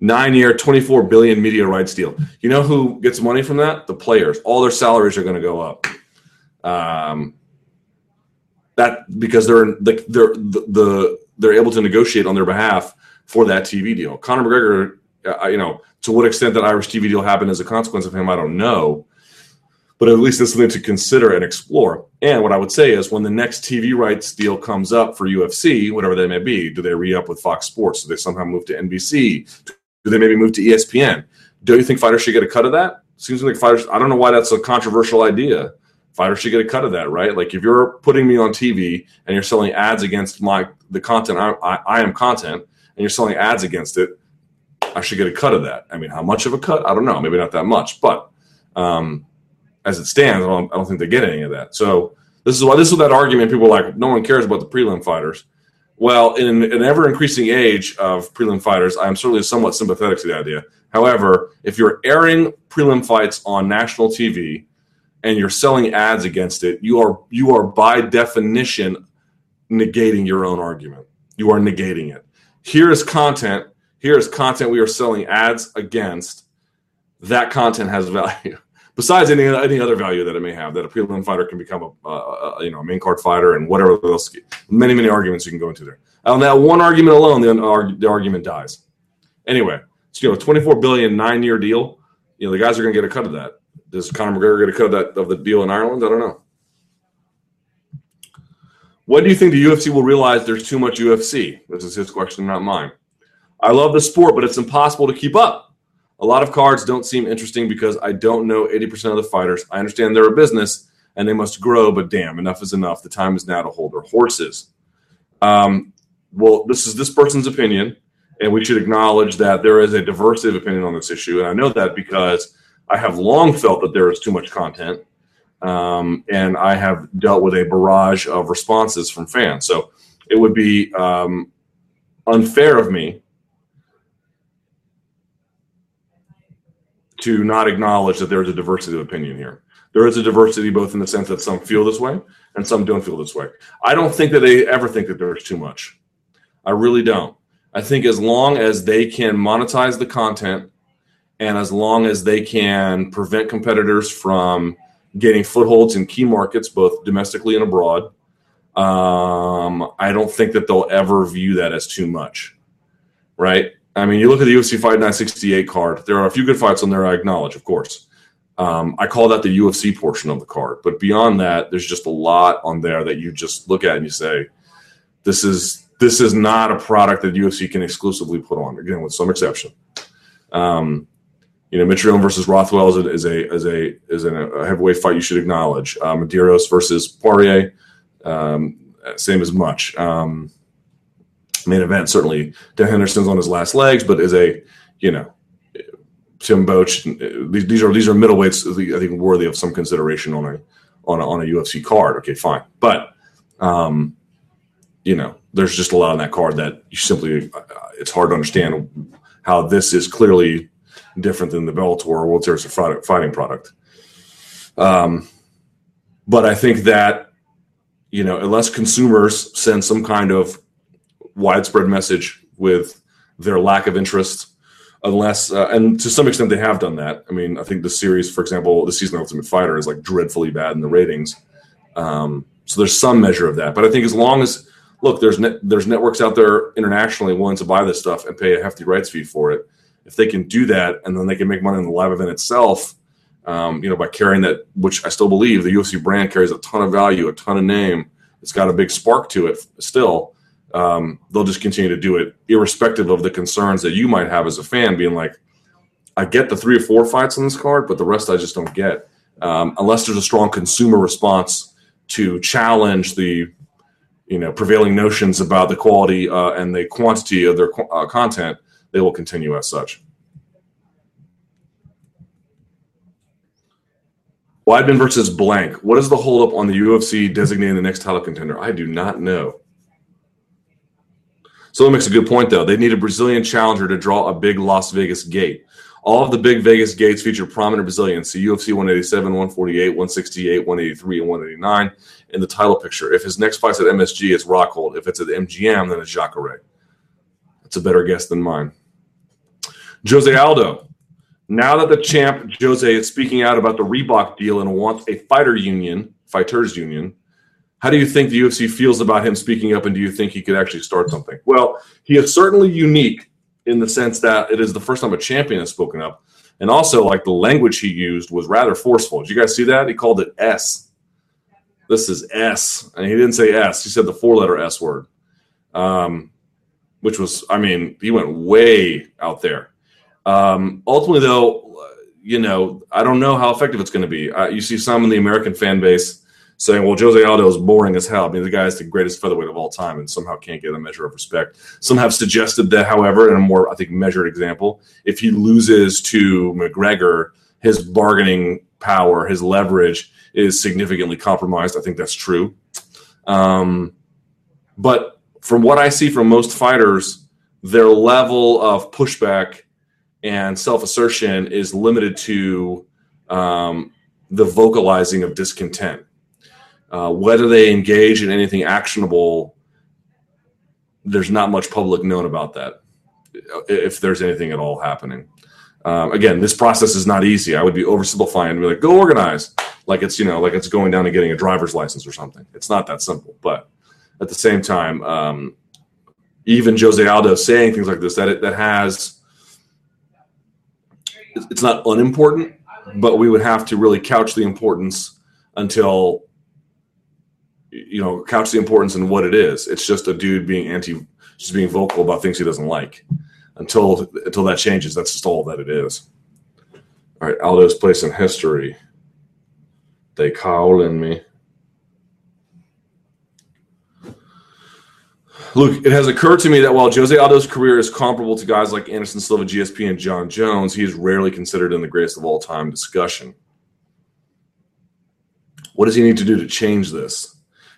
Nine year, 24 billion media rights deal. You know who gets money from that? The players. All their salaries are going to go up. Um, that because they're the, they're the, the they're able to negotiate on their behalf for that TV deal. Conor McGregor, uh, you know, to what extent that Irish TV deal happened as a consequence of him, I don't know. But at least it's something to consider and explore. And what I would say is when the next TV rights deal comes up for UFC, whatever that may be, do they re up with Fox Sports? Do they somehow move to NBC? Do they maybe move to ESPN? Do you think fighters should get a cut of that? Seems like fighters, I don't know why that's a controversial idea. Fighters should get a cut of that, right? Like if you're putting me on TV and you're selling ads against my the content I, I, I am content and you're selling ads against it, I should get a cut of that. I mean, how much of a cut? I don't know. Maybe not that much, but um, as it stands, I don't, I don't think they get any of that. So this is why this is that argument. People are like, no one cares about the prelim fighters. Well, in an ever increasing age of prelim fighters, I am certainly somewhat sympathetic to the idea. However, if you're airing prelim fights on national TV and you're selling ads against it, you are you are by definition negating your own argument. You are negating it. Here is content here is content we are selling ads against. That content has value. Besides any any other value that it may have, that a prelim fighter can become a, you know a main card fighter and whatever else. Many many arguments you can go into there. On that one argument alone, the, the argument dies. Anyway, so you know, 24 billion nine year deal. You know, the guys are going to get a cut of that. Does Conor McGregor get a cut of that of the deal in Ireland? I don't know. When do you think the UFC will realize there's too much UFC? This is his question, not mine. I love the sport, but it's impossible to keep up. A lot of cards don't seem interesting because I don't know 80% of the fighters. I understand they're a business and they must grow, but damn, enough is enough. The time is now to hold their horses. Um, well, this is this person's opinion, and we should acknowledge that there is a diversity of opinion on this issue. And I know that because I have long felt that there is too much content, um, and I have dealt with a barrage of responses from fans. So it would be um, unfair of me to not acknowledge that there is a diversity of opinion here. There is a diversity both in the sense that some feel this way and some don't feel this way. I don't think that they ever think that there's too much. I really don't. I think as long as they can monetize the content and as long as they can prevent competitors from getting footholds in key markets, both domestically and abroad, um, I don't think that they'll ever view that as too much. Right? I mean, you look at the UFC Fight Night 68 card. There are a few good fights on there. I acknowledge, of course. Um, I call that the UFC portion of the card. But beyond that, there's just a lot on there that you just look at and you say, "This is this is not a product that UFC can exclusively put on." Again, with some exception. Um, you know, Mitrione versus Rothwell is a is a is a, is a heavyweight fight you should acknowledge. Uh, Medeiros versus Poirier, um, same as much. Um, main event. Certainly, Dan Henderson's on his last legs, but is a you know Tim Boetsch. These, these are these are middleweights. I think worthy of some consideration on a on a, on a UFC card. Okay, fine, but um, you know, there's just a lot on that card that you simply uh, it's hard to understand how this is clearly different than the Bellator or World Series of Fighting product. Um, but I think that you know, unless consumers send some kind of widespread message with their lack of interest unless uh, and to some extent they have done that. I mean i think the series for example the season of ultimate fighter is like dreadfully bad in the ratings. Um, so there's some measure of that. But i think as long as look there's net, there's networks out there internationally willing to buy this stuff and pay a hefty rights fee for it. If they can do that and then they can make money in the live event itself um, you know by carrying that which i still believe the ufc brand carries a ton of value a ton of name it's got a big spark to it still um, they'll just continue to do it, irrespective of the concerns that you might have as a fan, being like, I get the three or four fights on this card, but the rest I just don't get um, unless there's a strong consumer response to challenge the you know prevailing notions about the quality uh, and the quantity of their uh, content. They will continue as such. Weidman versus blank. What is the holdup on the UFC designating the next title contender? I do not know. So it makes a good point, though. They need a Brazilian challenger to draw a big Las Vegas gate. All of the big Vegas gates feature prominent Brazilians. so UFC 187, 148, 168, 183, and 189 in the title picture. If his next fight's at MSG, it's Rockhold. If it's at MGM, then it's Jacare. That's a better guess than mine. Jose Aldo. Now that the champ Jose is speaking out about the Reebok deal and wants a fighter union, fighters union, how do you think the UFC feels about him speaking up, and do you think he could actually start something? Well, he is certainly unique in the sense that it is the first time a champion has spoken up, and also like the language he used was rather forceful. Did you guys see that? He called it S. This is S, and he didn't say S. He said the four-letter S word, um, which was, I mean, he went way out there. Um, ultimately, though, you know, I don't know how effective it's going to be. Uh, you see some in the American fan base saying, well, Jose Aldo is boring as hell. I mean, the guy is the greatest featherweight of all time and somehow can't get a measure of respect. Some have suggested that, however, in a more, I think, measured example, if he loses to McGregor, his bargaining power, his leverage is significantly compromised. I think that's true. Um, but from what I see from most fighters, their level of pushback and self assertion is limited to um, the vocalizing of discontent uh, whether they engage in anything actionable, there's not much public known about that, if there's anything at all happening. Um, again, this process is not easy. I would be oversimplifying and be like, go organize, like it's you know, like it's going down and getting a driver's license or something. It's not that simple. But at the same time, um, even Jose Aldo saying things like this that it, that has it's not unimportant, but we would have to really couch the importance until you know, couch the importance in what it is. It's just a dude being anti, just being vocal about things he doesn't like. Until until that changes, that's just all that it is. All right, Aldo's place in history. They calling me. Look, it has occurred to me that while Jose Aldo's career is comparable to guys like Anderson Silva, GSP, and John Jones, he is rarely considered in the greatest of all time discussion. What does he need to do to change this?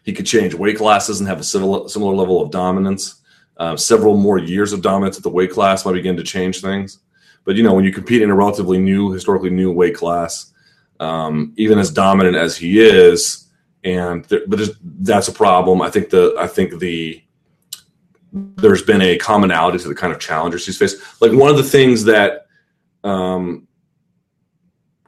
He could change weight classes and have a similar, similar level of dominance. Uh, several more years of dominance at the weight class might begin to change things. But you know, when you compete in a relatively new, historically new weight class, um, even as dominant as he is, and there, but that's a problem. I think the I think the there's been a commonality to the kind of challengers he's faced. Like one of the things that um,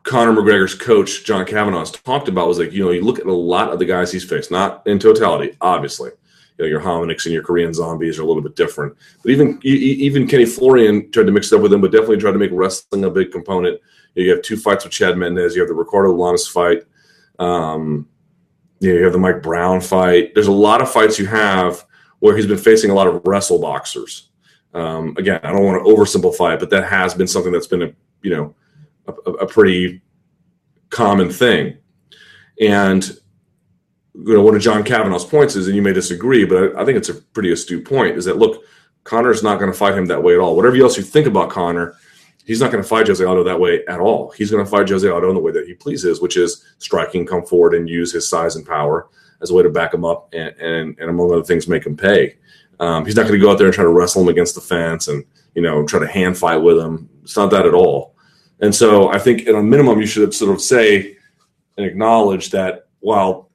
Conor McGregor's coach John Kavanagh has talked about was like you know you look at a lot of the guys he's faced, not in totality, obviously. You know, your Hominicks and your Korean zombies are a little bit different, but even even Kenny Florian tried to mix it up with him, but definitely tried to make wrestling a big component. You have two fights with Chad Mendes. You have the Ricardo Lamas fight. Um, you, know, you have the Mike Brown fight. There's a lot of fights you have where he's been facing a lot of wrestle boxers. Um, again, I don't want to oversimplify it, but that has been something that's been a you know a, a pretty common thing. And you know, one of John Kavanagh's points is, and you may disagree, but I, I think it's a pretty astute point, is that look, Conor's not going to fight him that way at all. Whatever else you think about Connor, he's not going to fight Jose Aldo that way at all. He's going to fight Jose Aldo in the way that he pleases, which is striking, come forward, and use his size and power as a way to back him up, and and, and among other things, make him pay. Um, he's not going to go out there and try to wrestle him against the fence and you know try to hand fight with him. It's not that at all. And so I think at a minimum, you should sort of say and acknowledge that while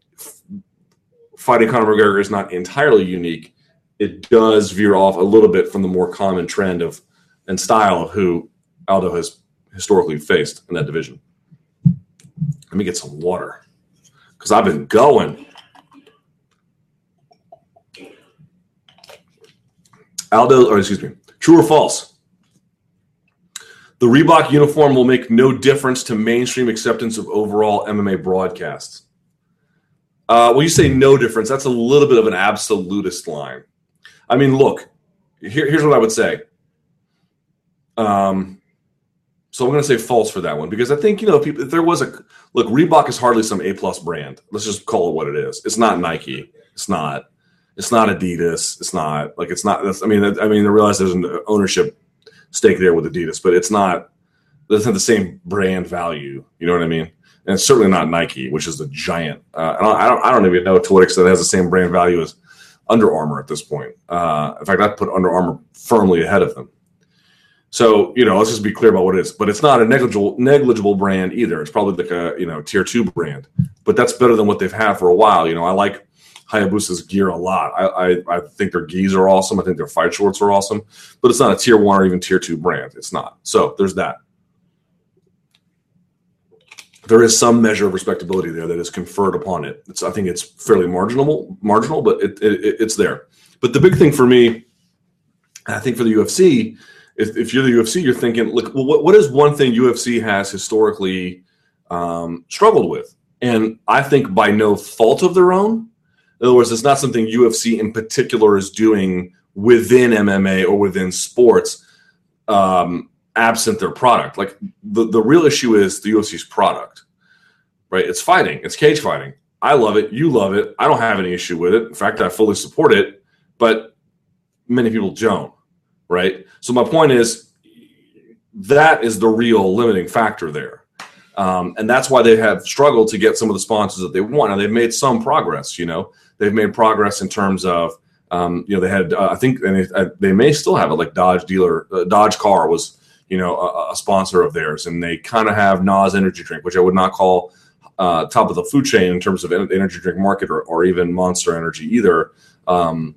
fighting Conor McGregor is not entirely unique, it does veer off a little bit from the more common trend of and style of who Aldo has historically faced in that division. Let me get some water because I've been going. Aldo, or excuse me, true or false? The Reebok uniform will make no difference to mainstream acceptance of overall MMA broadcasts. Uh, when you say no difference, that's a little bit of an absolutist line. I mean, look, here, here's what I would say. Um, So I'm going to say false for that one because I think you know if, people, if there was a look, Reebok is hardly some A plus brand. Let's just call it what it is. It's not Nike. It's not. It's not Adidas. It's not like it's not. I mean, I mean, I realize there's an ownership stake there with Adidas, but it's not. Doesn't have the same brand value. You know what I mean? And it's certainly not Nike, which is the giant. Uh, I don't. I don't even know to what extent it has the same brand value as Under Armour at this point. Uh, in fact, I'd put Under Armour firmly ahead of them. So you know, let's just be clear about what it is. But it's not a negligible negligible brand either. It's probably like a you know tier two brand, but that's better than what they've had for a while. You know, I like Hayabusa's gear a lot. I, I, I think their gis are awesome. I think their fight shorts are awesome, but it's not a tier one or even tier two brand. It's not. So there's that. There is some measure of respectability there that is conferred upon it. It's, I think it's fairly marginal, marginal, but it, it, it's there. But the big thing for me, I think for the UFC, if, if you're the UFC, you're thinking, look, well, what, what is one thing UFC has historically um, struggled with? And I think by no fault of their own. In other words, it's not something UFC in particular is doing within MMA or within sports, um, absent their product. Like the, the real issue is the UFC's product, right? It's fighting, it's cage fighting. I love it. You love it. I don't have any issue with it. In fact, I fully support it, but many people don't right? So my point is that is the real limiting factor there. Um, and that's why they have struggled to get some of the sponsors that they want. And they've made some progress, you know, they've made progress in terms of, um, you know, they had, uh, I think, and they, uh, they, may still have it like Dodge dealer, uh, Dodge car was, you know, a, a sponsor of theirs. And they kind of have NOS energy drink, which I would not call uh, top of the food chain in terms of energy drink market or, or even monster energy either. Um,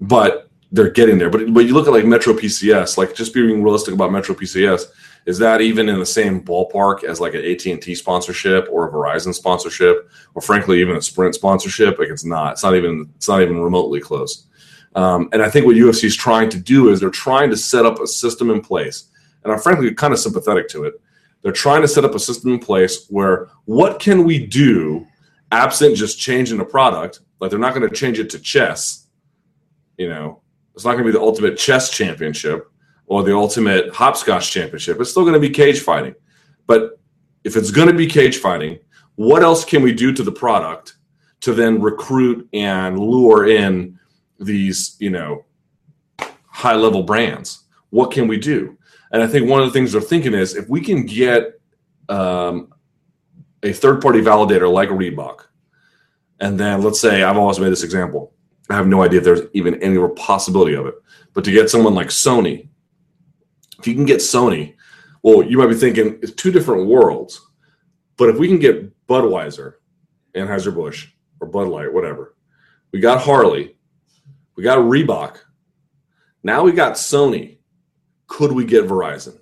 but they're getting there. But but you look at like Metro PCS, like just being realistic about Metro PCS, is that even in the same ballpark as like an AT and T sponsorship or a Verizon sponsorship, or frankly even a Sprint sponsorship? Like it's not. It's not even. It's not even remotely close. Um, and I think what UFC is trying to do is they're trying to set up a system in place, and I'm frankly kind of sympathetic to it. They're trying to set up a system in place where what can we do, absent just changing the product? Like they're not going to change it to chess, you know, it's not going to be the ultimate chess championship or the ultimate hopscotch championship. It's still going to be cage fighting. But if it's going to be cage fighting, what else can we do to the product to then recruit and lure in these, you know, high level brands? What can we do? And I think one of the things they're thinking is if we can get um, a third party validator like Reebok, and then let's say I've always made this example I have no idea if there's even any possibility of it. But to get someone like Sony, if you can get Sony, well, you might be thinking it's two different worlds. But if we can get Budweiser, Anheuser-Busch, or Bud Light, whatever, we got Harley, we got Reebok, now we got Sony. Could we get Verizon?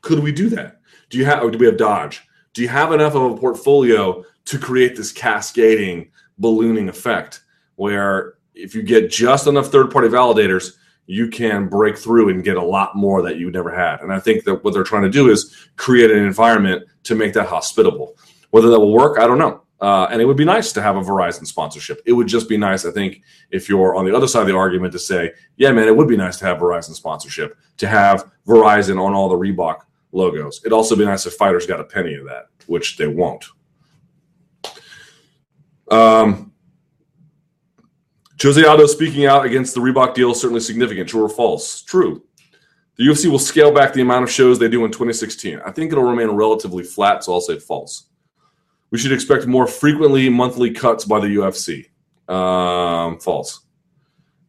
Could we do that? Do you have? do we have Dodge? Do you have enough of a portfolio to create this cascading ballooning effect? where if you get just enough third party validators, you can break through and get a lot more that you never had. And I think that what they're trying to do is create an environment to make that hospitable. Whether that will work, I don't know. Uh, and it would be nice to have a Verizon sponsorship. It would just be nice, I think, if you're on the other side of the argument to say, yeah, man, it would be nice to have Verizon sponsorship, to have Verizon on all the Reebok logos. It'd also be nice if fighters got a penny of that, which they won't. Um, Jose Aldo speaking out against the Reebok deal is certainly significant. True or false? True. The UFC will scale back the amount of shows they do in 2016. I think it'll remain relatively flat, so I'll say false. We should expect more frequently monthly cuts by the UFC. Um, false.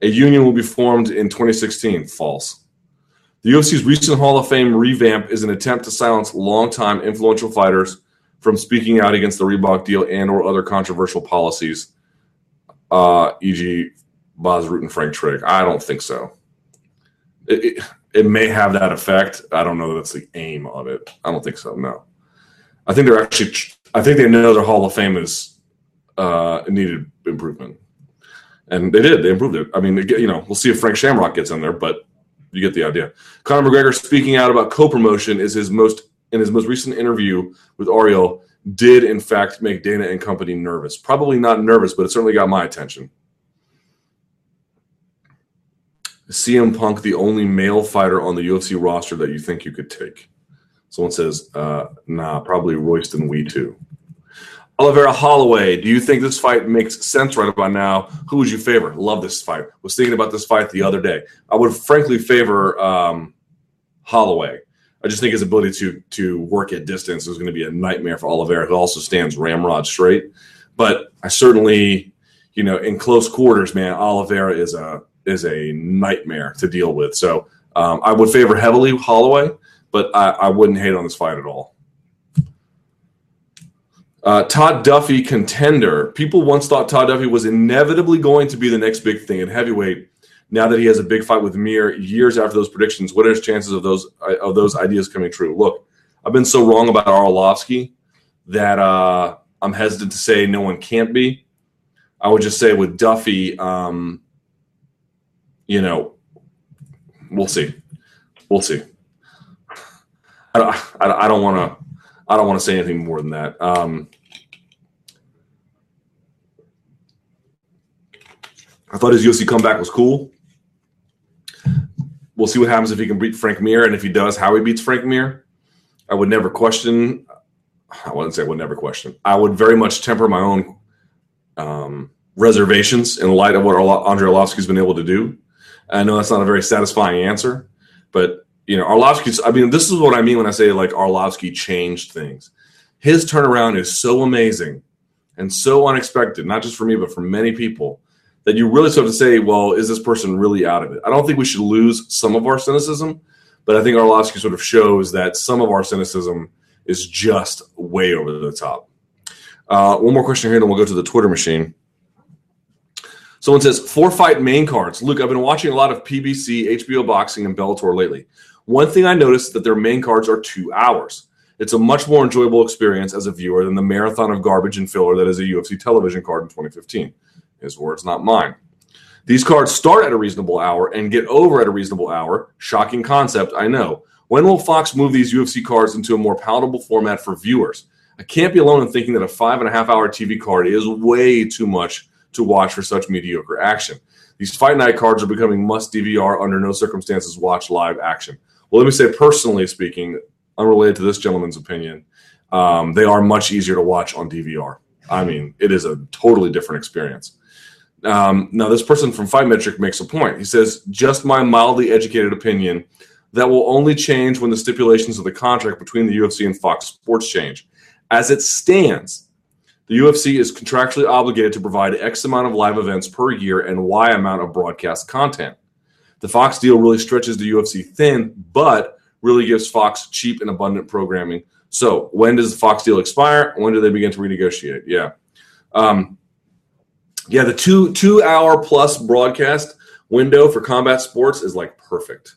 A union will be formed in 2016. False. The UFC's recent Hall of Fame revamp is an attempt to silence longtime influential fighters from speaking out against the Reebok deal and or other controversial policies uh, e.g., Rutten and Frank Trigg. I don't think so. It, it, it, may have that effect. I don't know that that's the aim of it. I don't think so. No, I think they're actually. I think they know their Hall of Fame is uh, needed improvement, and they did. They improved it. I mean, you know, we'll see if Frank Shamrock gets in there, but you get the idea. Conor McGregor speaking out about co-promotion is his most in his most recent interview with Ariel did in fact make Dana and company nervous. Probably not nervous, but it certainly got my attention. CM Punk the only male fighter on the UFC roster that you think you could take? Someone says, uh, nah, probably Royston Wee too. Oliveira Holloway, do you think this fight makes sense right about now? Who would you favor? Love this fight. Was thinking about this fight the other day. I would frankly favor um, Holloway. I just think his ability to to work at distance is going to be a nightmare for Oliveira, who also stands ramrod straight. But I certainly, you know, in close quarters, man, Oliveira is a is a nightmare to deal with. So um, I would favor heavily Holloway but I, I wouldn't hate on this fight at all. Uh, Todd Duffy contender. People once thought Todd Duffy was inevitably going to be the next big thing in heavyweight. Now that he has a big fight with Mir years after those predictions, what are his chances of those of those ideas coming true? Look, I've been so wrong about Arlovski that uh, I'm hesitant to say no one can't be. I would just say with Duffy, um, you know, we'll see, we'll see. I, I, I don't want to I don't want to say anything more than that. Um, I thought his UFC comeback was cool. We'll see what happens if he can beat Frank Mir, and if he does, how he beats Frank Mir. I would never question. I wouldn't say I would never question. I would very much temper my own um, reservations in light of what Andre Arlovski's been able to do. I know that's not a very satisfying answer, but you know, Arlovski's, I mean, this is what I mean when I say like Arlovski changed things. His turnaround is so amazing and so unexpected, not just for me, but for many people, that you really sort of say, well, is this person really out of it? I don't think we should lose some of our cynicism, but I think Arlovski sort of shows that some of our cynicism is just way over the top. Uh, one more question here, then we'll go to the Twitter machine. Someone says, four fight main cards. Luke, I've been watching a lot of PBC, HBO boxing, and Bellator lately. One thing I noticed that their main cards are two hours. It's a much more enjoyable experience as a viewer than the marathon of garbage and filler that is a UFC television card in 2015. His words, not mine. These cards start at a reasonable hour and get over at a reasonable hour. Shocking concept, I know. When will Fox move these UFC cards into a more palatable format for viewers? I can't be alone in thinking that a five and a half hour TV card is way too much to watch for such mediocre action. These fight night cards are becoming must DVR under no circumstances watch live action. Well, let me say, personally speaking, unrelated to this gentleman's opinion, um, they are much easier to watch on DVR. I mean, it is a totally different experience. Um, now, this person from Fight Metric makes a point. He says, just my mildly educated opinion, that will only change when the stipulations of the contract between the UFC and Fox Sports change. As it stands, the UFC is contractually obligated to provide X amount of live events per year and Y amount of broadcast content. The Fox deal really stretches the UFC thin, but really gives Fox cheap and abundant programming. So, when does the Fox deal expire? When do they begin to renegotiate? Yeah, um, yeah. The two two hour plus broadcast window for combat sports is like perfect.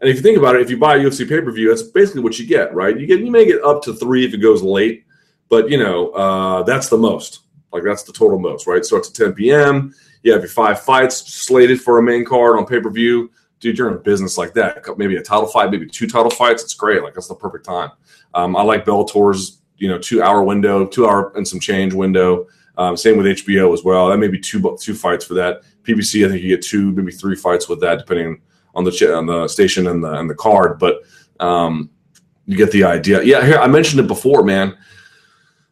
And if you think about it, if you buy a UFC pay per view, that's basically what you get, right? You get you may get up to three if it goes late, but you know uh, that's the most. Like that's the total most, right? Starts at 10 p.m you have your five fights slated for a main card on pay per view. Dude, you're in business like that. Maybe a title fight, maybe two title fights. It's great. Like that's the perfect time. Um, I like Bellator's, you know, two hour window, two hour and some change window. Um, same with HBO as well. That may be two two fights for that. PBC, I think you get two, maybe three fights with that, depending on the on the station and the and the card. But um, you get the idea. Yeah, here I mentioned it before, man.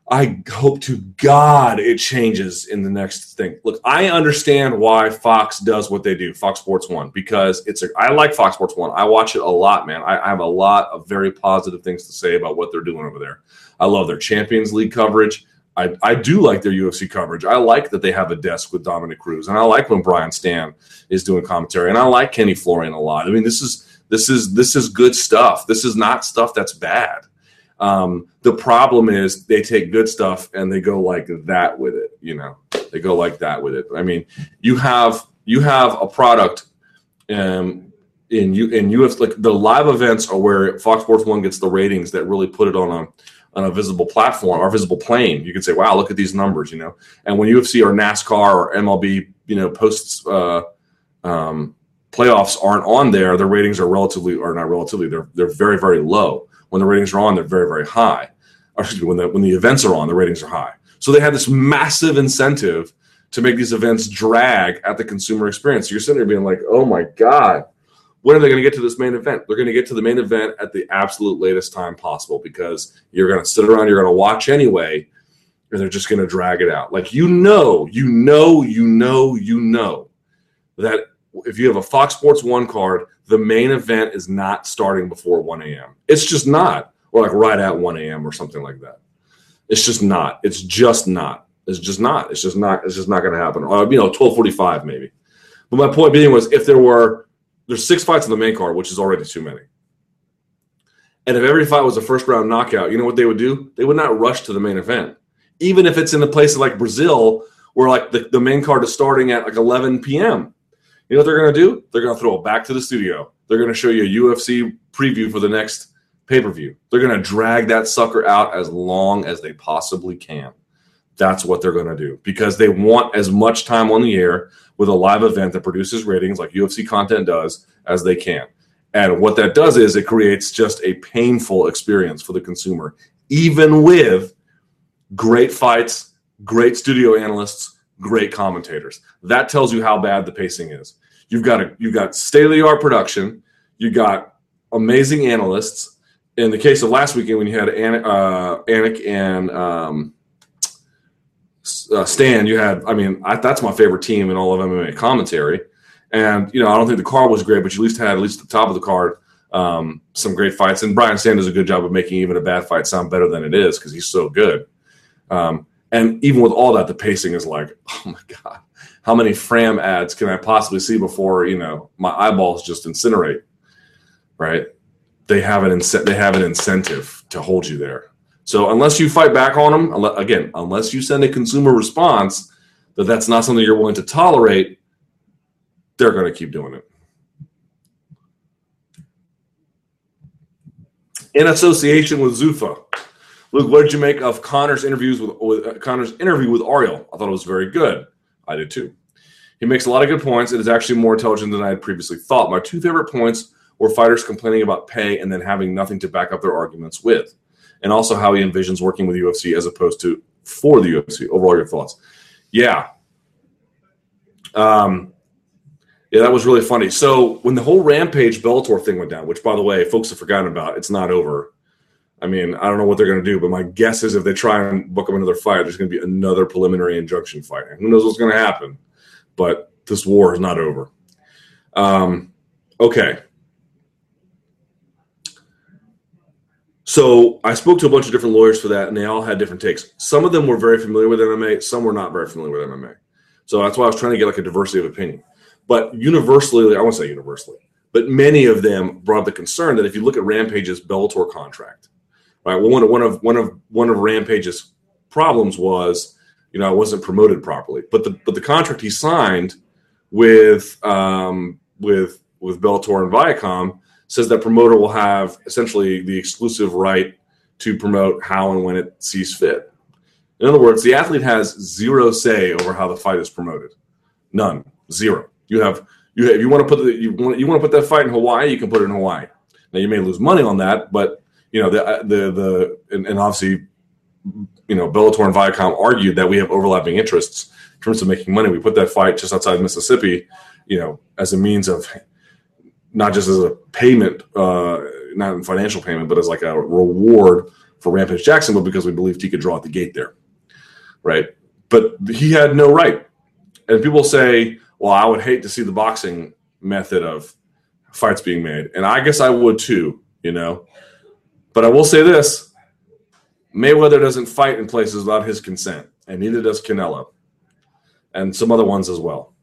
I hope to God it changes in the next thing. Look, I understand why Fox does what they do, Fox Sports One, because it's a. I like Fox Sports One. I watch it a lot, man. I, I have a lot of very positive things to say about what they're doing over there. I love their Champions League coverage. I, I do like their UFC coverage. I like that they have a desk with Dominick Cruz, and I like when Brian Stann is doing commentary, and I like Kenny Florian a lot. I mean, this is this is this is good stuff. This is not stuff that's bad. Um, the problem is they take good stuff and they go like that with it. You know, they go like that with it. I mean, you have you have a product, um, in you you have like the live events are where Fox Sports One gets the ratings that really put it on a on a visible platform or visible plane. You can say, "Wow, look at these numbers," you know. And when UFC or NASCAR or MLB, you know, posts uh, um, playoffs aren't on there, their ratings are relatively or not relatively, they're they're very very low. When the ratings are on, they're very, very high. Or excuse me, when the when the events are on, the ratings are high. So they had this massive incentive to make these events drag at the consumer experience. So you're sitting there being like, oh my God, when are they going to get to this main event? They're going to get to the main event at the absolute latest time possible because you're going to sit around, you're going to watch anyway, and they're just going to drag it out. Like you know, you know, you know, you know that if you have a Fox Sports One card, the main event is not starting before 1 a.m. It's just not, or like right at 1 a.m. or something like that. It's just not. It's just not. It's just not. It's just not. It's just not going to happen. Or you know, 12:45 maybe. But my point being was, if there were there's six fights in the main card, which is already too many. And if every fight was a first round knockout, you know what they would do? They would not rush to the main event, even if it's in a place like Brazil where like the, the main card is starting at like 11 p.m. You know what they're going to do? They're going to throw it back to the studio. They're going to show you a UFC preview for the next pay per view. They're going to drag that sucker out as long as they possibly can. That's what they're going to do because they want as much time on the air with a live event that produces ratings like UFC content does as they can. And what that does is it creates just a painful experience for the consumer, even with great fights, great studio analysts, great commentators. That tells you how bad the pacing is. You've got a you've got state of the art production. You got amazing analysts. In the case of last weekend, when you had An- uh, Anik and um, uh, Stann, you had. I mean, I, that's my favorite team in all of MMA commentary. And you know, I don't think the card was great, but you at least had at least the top of the card um, some great fights. And Brian Stann does a good job of making even a bad fight sound better than it is because he's so good. Um, and even with all that, the pacing is like, [LAUGHS] oh my god, how many Fram ads can I possibly see before you know my eyeballs just incinerate? Right? They have an they have an incentive to hold you there. So unless you fight back on them, again, unless you send a consumer response that that's not something you're willing to tolerate, they're going to keep doing it. In association with Zuffa, Luke, what did you make of Conor's interviews with, with uh, Conor's interview with Ariel? I thought it was very good. I did too. He makes a lot of good points. It is actually more intelligent than I had previously thought. My two favorite points were fighters complaining about pay and then having nothing to back up their arguments with, and also how he envisions working with UFC as opposed to for the UFC. Overall, your thoughts? Yeah. Um, yeah, that was really funny. So when the whole Rampage Bellator thing went down, which by the way, folks have forgotten about, it's not over. I mean, I don't know what they're going to do, but my guess is if they try and book them another fight, there's going to be another preliminary injunction fight. Who knows what's going to happen? But this war is not over. Um, okay. So I spoke to a bunch of different lawyers for that, and they all had different takes. Some of them were very familiar with MMA, some were not very familiar with MMA. So that's why I was trying to get like a diversity of opinion. But universally, I won't say universally, but many of them brought up the concern that if you look at Rampage's Bellator contract, right? Well, one of one of one of one of Rampage's problems was, you know, I wasn't promoted properly. But the but the contract he signed with um, with with Bellator and Viacom says that promoter will have essentially the exclusive right to promote how and when it sees fit. In other words, the athlete has zero say over how the fight is promoted. None. Zero. You have you have, you want to put the you want you want to put that fight in Hawaii, you can put it in Hawaii. Now you may lose money on that, but you know the the the and, and obviously you know Bellator and Viacom argued that we have overlapping interests in terms of making money. We put that fight just outside Mississippi, you know, as a means of not just as a payment, uh, not a financial payment, but as like a reward for Rampage Jacksonville because we believed he could draw at the gate there, right? But he had no right. And people say, well, I would hate to see the boxing method of fights being made. And I guess I would too, you know. But I will say this Mayweather doesn't fight in places without his consent, and neither does Canelo, and some other ones as well,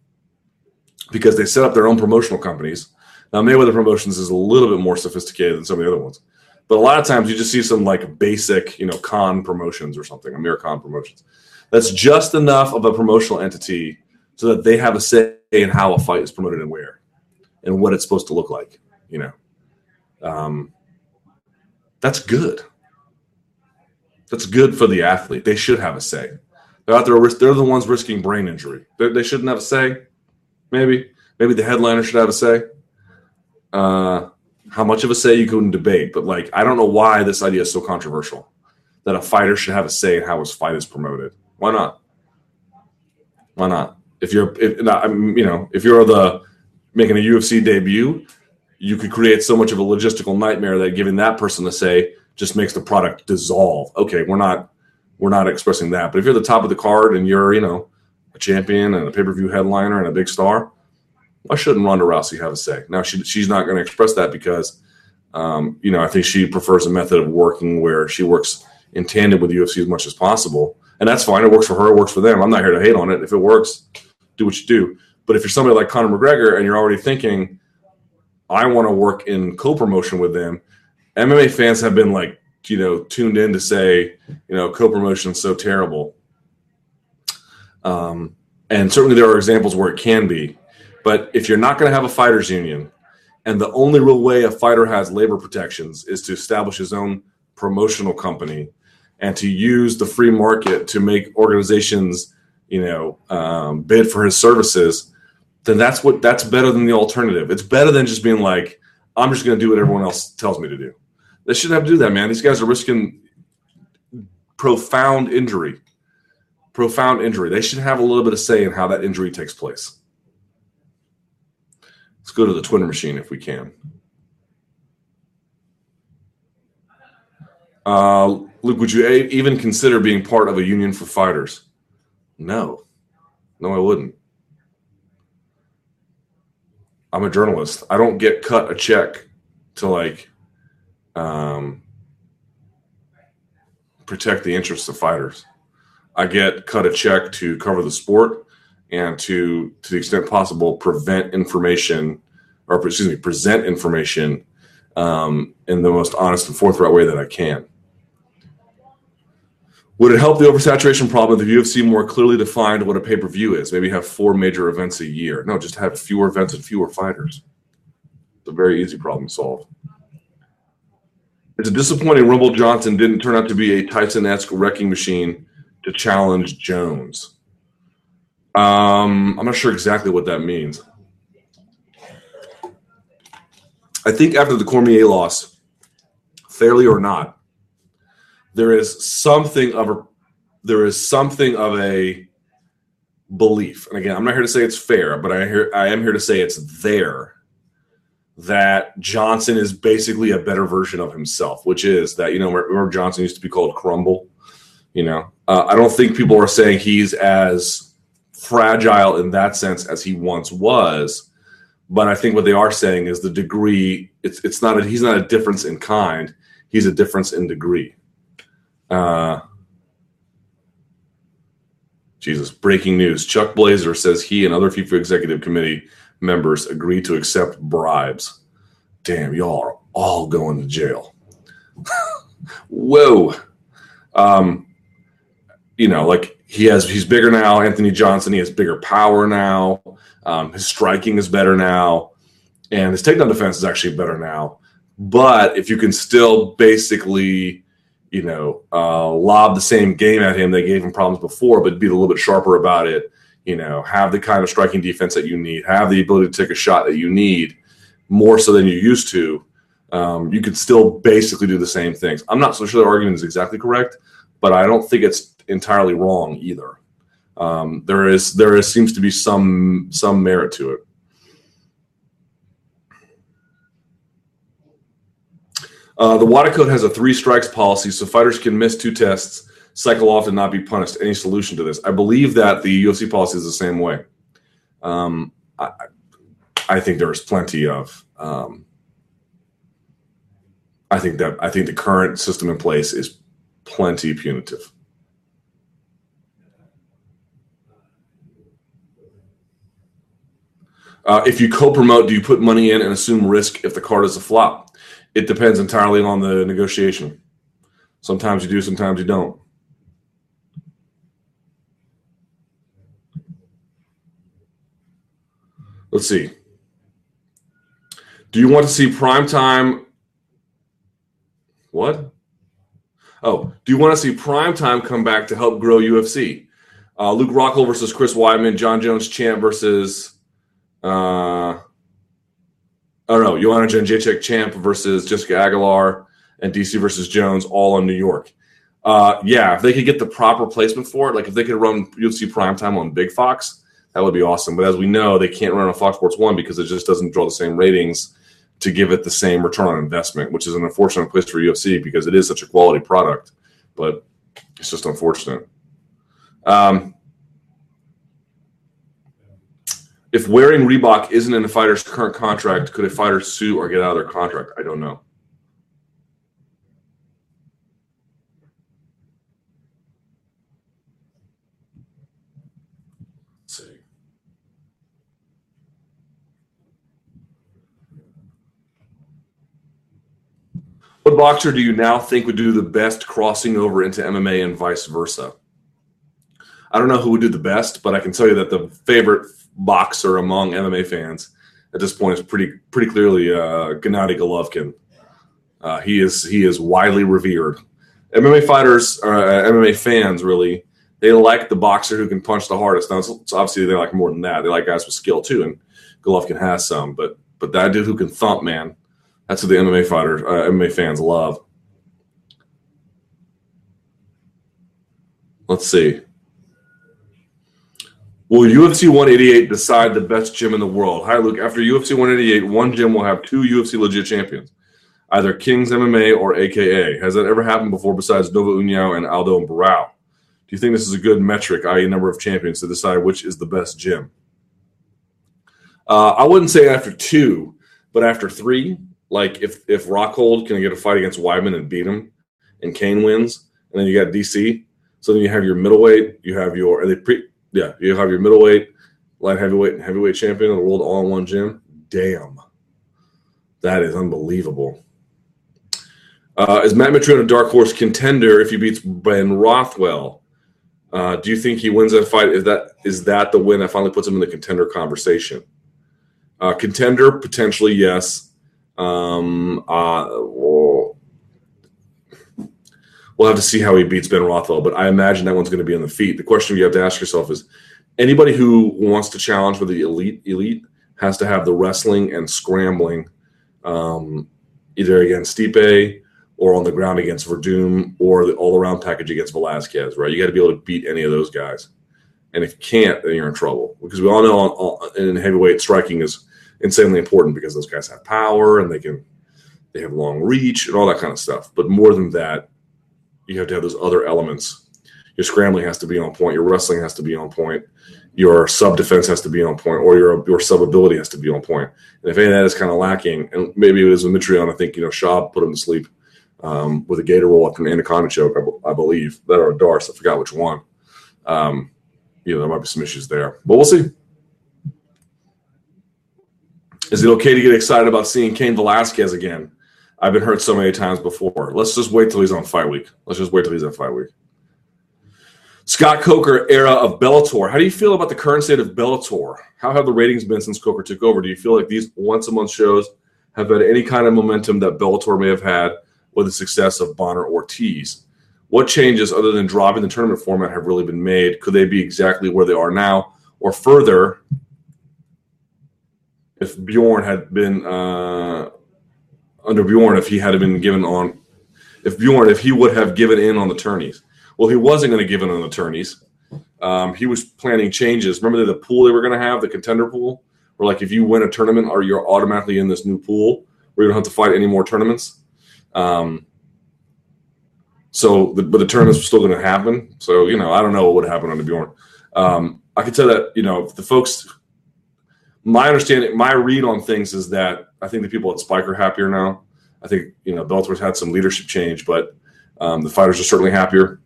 because they set up their own promotional companies. Now, Mayweather Promotions is a little bit more sophisticated than some of the other ones, but a lot of times you just see some like basic, you know, con promotions or something, Amir Khan promotions. That's just enough of a promotional entity so that they have a say in how a fight is promoted and where and what it's supposed to look like you know? Um, that's good. That's good for the athlete. They should have a say. They're out there they're the ones risking brain injury. They're, they should not have a say. Maybe. Maybe the headliner should have a say uh, how much of a say you can debate but like i don't know why this idea is so controversial that a fighter should have a say in how his fight is promoted why not why not if you're, if, you know, if you're the making a UFC debut, you could create so much of a logistical nightmare that giving that person a say just makes the product dissolve. Okay, we're not we're not expressing that. But if you're the top of the card and you're, you know, a champion and a pay-per-view headliner and a big star, why shouldn't Ronda Rousey have a say? Now she she's not going to express that because um, you know, I think she prefers a method of working where she works in tandem with UFC as much as possible. And that's fine. It works for her, it works for them. I'm not here to hate on it. If it works, do what you do. But if you're somebody like Conor McGregor and you're already thinking, I want to work in co-promotion with them, MMA fans have been like, you know, tuned in to say, you know, co-promotion is so terrible. Um, and certainly there are examples where it can be. But if you're not going to have a fighters union, and the only real way a fighter has labor protections is to establish his own promotional company and to use the free market to make organizations, you know, um, bid for his services, then that's what that's better than the alternative. It's better than just being like, I'm just going to do what everyone else tells me to do. They shouldn't have to do that, man. These guys are risking profound injury. Profound injury. They should have a little bit of say in how that injury takes place. Let's go to the Twitter machine if we can. Uh, Luke, would you a- even consider being part of a union for fighters? No. No, I wouldn't. I'm a journalist. I don't get cut a check to like um, protect the interests of fighters. I get cut a check to cover the sport and to, to the extent possible, prevent information or excuse me, present information um, in the most honest and forthright way that I can. Would it help the oversaturation problem if the UFC more clearly defined what a pay per view is? Maybe have four major events a year. No, just have fewer events and fewer fighters. It's a very easy problem to solve. It's a disappointing Rumble Johnson didn't turn out to be a Tyson esque wrecking machine to challenge Jones. Um, I'm not sure exactly what that means. I think after the Cormier loss, fairly or not, there is something of a there is something of a belief. And again, I'm not here to say it's fair, but I hear I am here to say it's there that Johnson is basically a better version of himself, which is that you know remember Johnson used to be called Crumble. You know, uh, I don't think people are saying he's as fragile in that sense as he once was, but I think what they are saying is the degree. It's it's not a, he's not a difference in kind. He's a difference in degree. Uh, Jesus, breaking news. Chuck Blazer says he and other FIFA executive committee members agreed to accept bribes. Damn, y'all are all going to jail. [LAUGHS] Whoa. Um, you know, like he has, he's bigger now. Anthony Johnson, he has bigger power now. Um, his striking is better now, and his takedown defense is actually better now. But if you can still basically, you know, uh, lob the same game at him that gave him problems before, but be a little bit sharper about it, you know, have the kind of striking defense that you need, have the ability to take a shot that you need more so than you used to, um, you could still basically do the same things. I'm not so sure the argument is exactly correct, but I don't think it's entirely wrong either. Um, there is there is seems to be some some merit to it. Uh, the WADA code has a three strikes policy, so fighters can miss two tests, cycle off, and not be punished. Any solution to this? I believe that the UFC policy is the same way. Um, I, I, think there is plenty of. Um, I think that I think the current system in place is plenty punitive. Uh, if you co-promote, do you put money in and assume risk if the card is a flop? It depends entirely on the negotiation. Sometimes you do, sometimes you don't. Let's see. Do you want to see prime time? What? Oh, do you want to see prime time come back to help grow UFC? Uh, Luke Rockhold versus Chris Weidman, Jon Jones champ versus uh, oh no, Joanna Jędrzejczyk champ versus Jessica Aguilar and DC versus Jones, all in New York. Uh, yeah, if they could get the proper placement for it, like if they could run UFC primetime on Big Fox, that would be awesome. But as we know, they can't run on Fox Sports One because it just doesn't draw the same ratings to give it the same return on investment, which is an unfortunate place for UFC because it is such a quality product, but it's just unfortunate. Um, if wearing Reebok isn't in a fighter's current contract, could a fighter sue or get out of their contract? I don't know. What boxer do you now think would do the best crossing over into MMA and vice versa? I don't know who would do the best, but I can tell you that the favorite boxer among MMA fans at this point is pretty pretty clearly uh, Gennady Golovkin. Uh, he is he is widely revered. MMA fighters, uh, MMA fans, really, they like the boxer who can punch the hardest. Now, it's, it's obviously they like more than that. They like guys with skill too, and Golovkin has some. But but that dude who can thump, man, that's what the MMA fighters, uh, MMA fans love. Let's see. Will UFC 188 decide the best gym in the world? Hi, Luke. After UFC 188, one gym will have two UFC legit champions, either Kings MMA or AKA. Has that ever happened before besides Nova União and Aldo and Barao? Do you think this is a good metric, i.e., number of champions, to decide which is the best gym? Uh, I wouldn't say after two, but after three, like if if Rockhold can get a fight against Weidman and beat him, and Cain wins, and then you got DC. So then you have your middleweight, you have your they pre, yeah, you have your middleweight, light heavyweight, and heavyweight champion of the world all in one gym. Damn, that is unbelievable. Uh, is Matt Mitrione a dark horse contender if he beats Ben Rothwell? Uh, do you think he wins that fight? Is that is that the win that finally puts him in the contender conversation? Uh, contender potentially yes. Um, uh, we'll, we'll have to see how he beats Ben Rothwell, but I imagine that one's going to be on the feet. The question you have to ask yourself is anybody who wants to challenge for the elite elite has to have the wrestling and scrambling um, either against Stipe or on the ground against Werdum or the all around package against Velasquez, right? You got to be able to beat any of those guys. And if you can't, then you're in trouble because we all know in heavyweight striking is insanely important because those guys have power and they can they have long reach and all that kind of stuff. But more than that, you have to have those other elements. Your scrambling has to be on point. Your wrestling has to be on point. Your sub defense has to be on point, or your your sub ability has to be on point. And if any of that is kind of lacking, and maybe it is with Mitrione, I think you know Schaub put him to sleep um, with a gator roll up an anaconda choke, I, believe, that or a Darce. I forgot which one. Um, you know, there might be some issues there, but we'll see. Is it okay to get excited about seeing Cain Velasquez again? I've been hurt so many times before. Let's just wait till he's on fight week. Let's just wait till he's on fight week. Scott Coker era of Bellator. How do you feel about the current state of Bellator? How have the ratings been since Coker took over? Do you feel like these once a month shows have had any kind of momentum that Bellator may have had with the success of Bonnar Ortiz? What changes other than dropping the tournament format have really been made? Could they be exactly where they are now or further if Bjorn had been uh, under Bjorn, if he had been given on, if Bjorn, if he would have given in on the tourneys. Well, he wasn't going to give in on the tourneys. Um, he was planning changes. Remember the pool they were going to have, the contender pool, where like if you win a tournament, or you're automatically in this new pool, where you don't have to fight any more tournaments. Um, so, the, but the tournaments were still going to happen. So, you know, I don't know what would happen under Bjorn. Um, I could tell that you know the folks my understanding, my read on things is that I think the people at Spike are happier now. I think you know Bellator's had some leadership change, but um, the fighters are certainly happier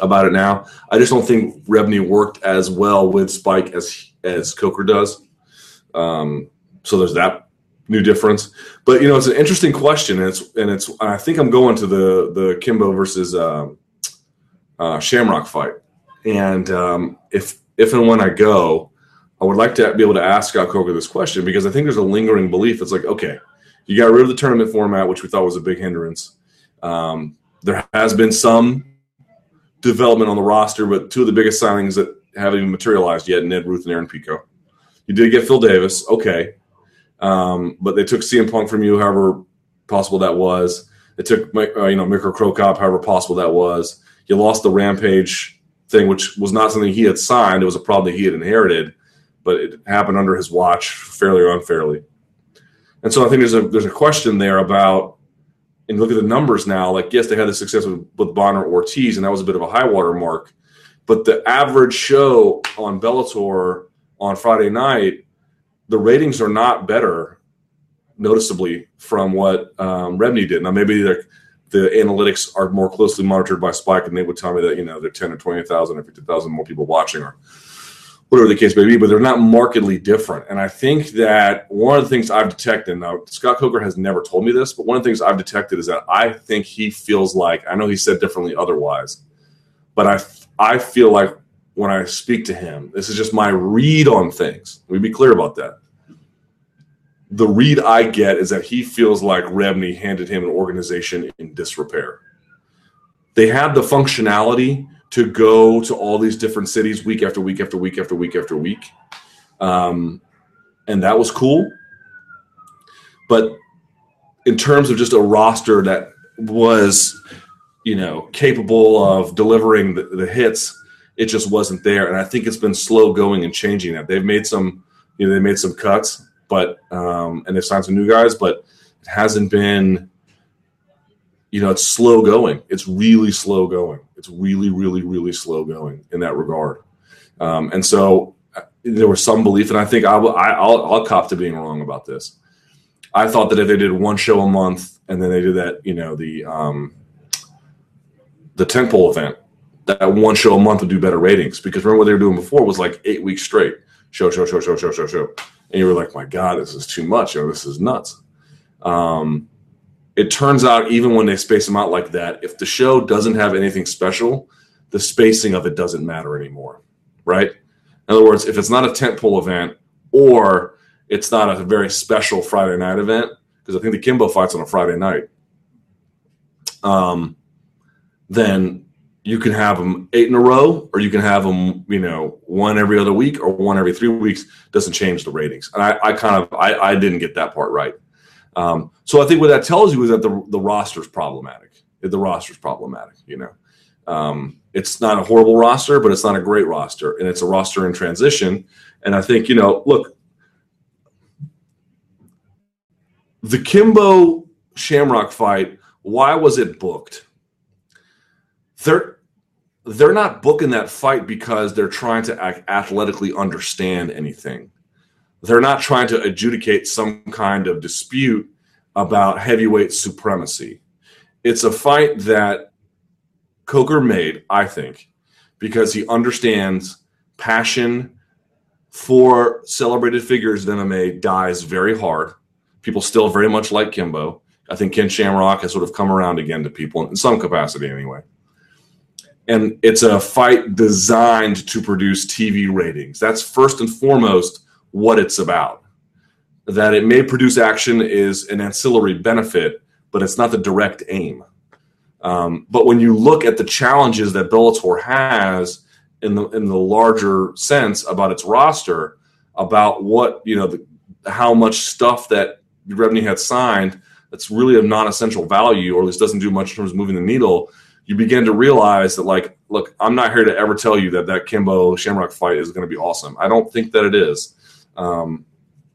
about it now. I just don't think Rebney worked as well with Spike as as Coker does. Um, so there's that new difference. But you know, it's an interesting question, and it's and it's. I think I'm going to the the Kimbo versus uh, uh, Shamrock fight, and um, if if and when I go, I would like to be able to ask Scott Coker this question because I think there's a lingering belief. It's like, okay, you got rid of the tournament format, which we thought was a big hindrance. Um, there has been some development on the roster, but two of the biggest signings that haven't even materialized yet: Ned Ruth and Aaron Pico. You did get Phil Davis, okay, um, but they took CM Punk from you, however possible that was. They took uh, you know Mirko Cro Cop, however possible that was. You lost the Rampage thing, which was not something he had signed; it was a problem that he had inherited but it happened under his watch fairly or unfairly. And so I think there's a there's a question there about and look at the numbers now. Like yes, they had the success with, with Bonnar Ortiz, and that was a bit of a high water mark. But the average show on Bellator on Friday night, the ratings are not better noticeably from what um, Rebney did. Now maybe the analytics are more closely monitored by Spike, and they would tell me that you know there are ten or twenty thousand or fifty thousand more people watching, or whatever the case may be. But they're not markedly different. And I think that one of the things I've detected now, Scott Coker has never told me this, but one of the things I've detected is that I think he feels like I know he said differently otherwise, but I I feel like when I speak to him, this is just my read on things. Let me be clear about that the read I get is that he feels like Rebney handed him an organization in disrepair. They had the functionality to go to all these different cities week after week after week after week after week. Um, and that was cool. But in terms of just a roster that was, you know, capable of delivering the, the hits, it just wasn't there. And I think it's been slow going and changing that. They've made some, you know, they made some cuts but um, and they've signed some new guys, but it hasn't been. You know, it's slow going. It's really slow going. It's really, really, really slow going in that regard. Um, and so uh, there was some belief, and I think I will. I'll cop to being wrong about this. I thought that if they did one show a month and then they did that, you know, the um, the tentpole event, that one show a month would do better ratings. Because remember what they were doing before was like eight weeks straight, show, show, show, show, show, show, show and you were like, my God, this is too much. You know, this is nuts. Um, it turns out, even when they space them out like that, if the show doesn't have anything special, the spacing of it doesn't matter anymore, right? In other words, if it's not a tentpole event or it's not a very special Friday night event, because I think the Kimbo fight's on a Friday night, um, then you can have them eight in a row, or you can have them, you know, one every other week or one every three weeks. Doesn't change the ratings. And I, I kind of, I, I didn't get that part right. Um, so I think what that tells you is that the the roster is problematic. The roster is problematic. You know, um, it's not a horrible roster, but it's not a great roster, and it's a roster in transition. And I think you know, look, the Kimbo Shamrock fight. Why was it booked? they're they're not booking that fight because they're trying to athletically understand anything. They're not trying to adjudicate some kind of dispute about heavyweight supremacy. It's a fight that Coker made, I think, because he understands passion for celebrated figures in MMA dies very hard. People still very much like Kimbo. I think Ken Shamrock has sort of come around again to people in some capacity anyway and it's a fight designed to produce TV ratings. That's first and foremost what it's about. That it may produce action is an ancillary benefit, but it's not the direct aim. Um, but when you look at the challenges that Bellator has in the in the larger sense about its roster, about what you know, the, how much stuff that Rebney had signed that's really of non-essential value, or at least doesn't do much in terms of moving the needle you begin to realize that like look i'm not here to ever tell you that that kimbo shamrock fight is going to be awesome i don't think that it is um,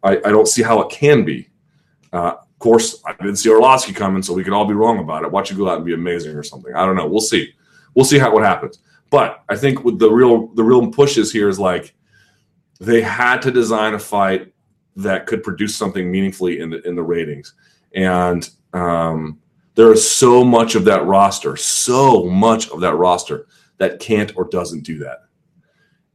I, I, don't see how it can be. Uh, of course i didn't see Arlovski coming so we could all be wrong about it. Watch you go out and be amazing or something. I don't know. We'll see. We'll see how what happens. But i think with the real the real pushes here is like they had to design a fight that could produce something meaningfully in the in the ratings. And um, there is so much of that roster, so much of that roster that can't or doesn't do that.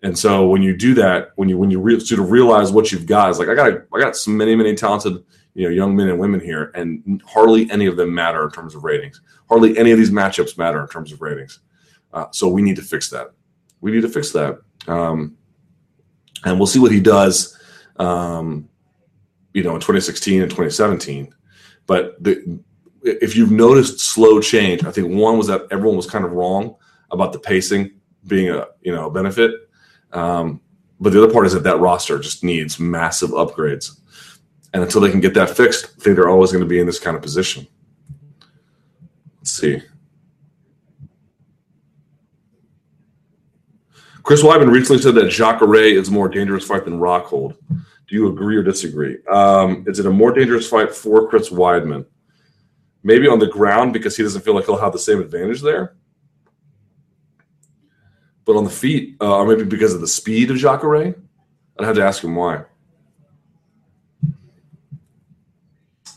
And so when you do that, when you when you re- sort of realize what you've got, is like I got I got so many many talented you know young men and women here, and hardly any of them matter in terms of ratings. Hardly any of these matchups matter in terms of ratings. Uh, so we need to fix that. We need to fix that, um, and we'll see what he does. Um, you know, in 2016 and 2017. But the if you've noticed slow change, I think one was that everyone was kind of wrong about the pacing being a you know a benefit. Um, but the other part is that that roster just needs massive upgrades, and until they can get that fixed, I think they're always going to be in this kind of position. Let's see. Chris Weidman recently said that Jacare is a more dangerous fight than Rockhold. Do you agree or disagree? Um, is it a more dangerous fight for Chris Weidman? Maybe on the ground because he doesn't feel like he'll have the same advantage there. But on the feet, uh, or maybe because of the speed of Jacare, I'd have to ask him why.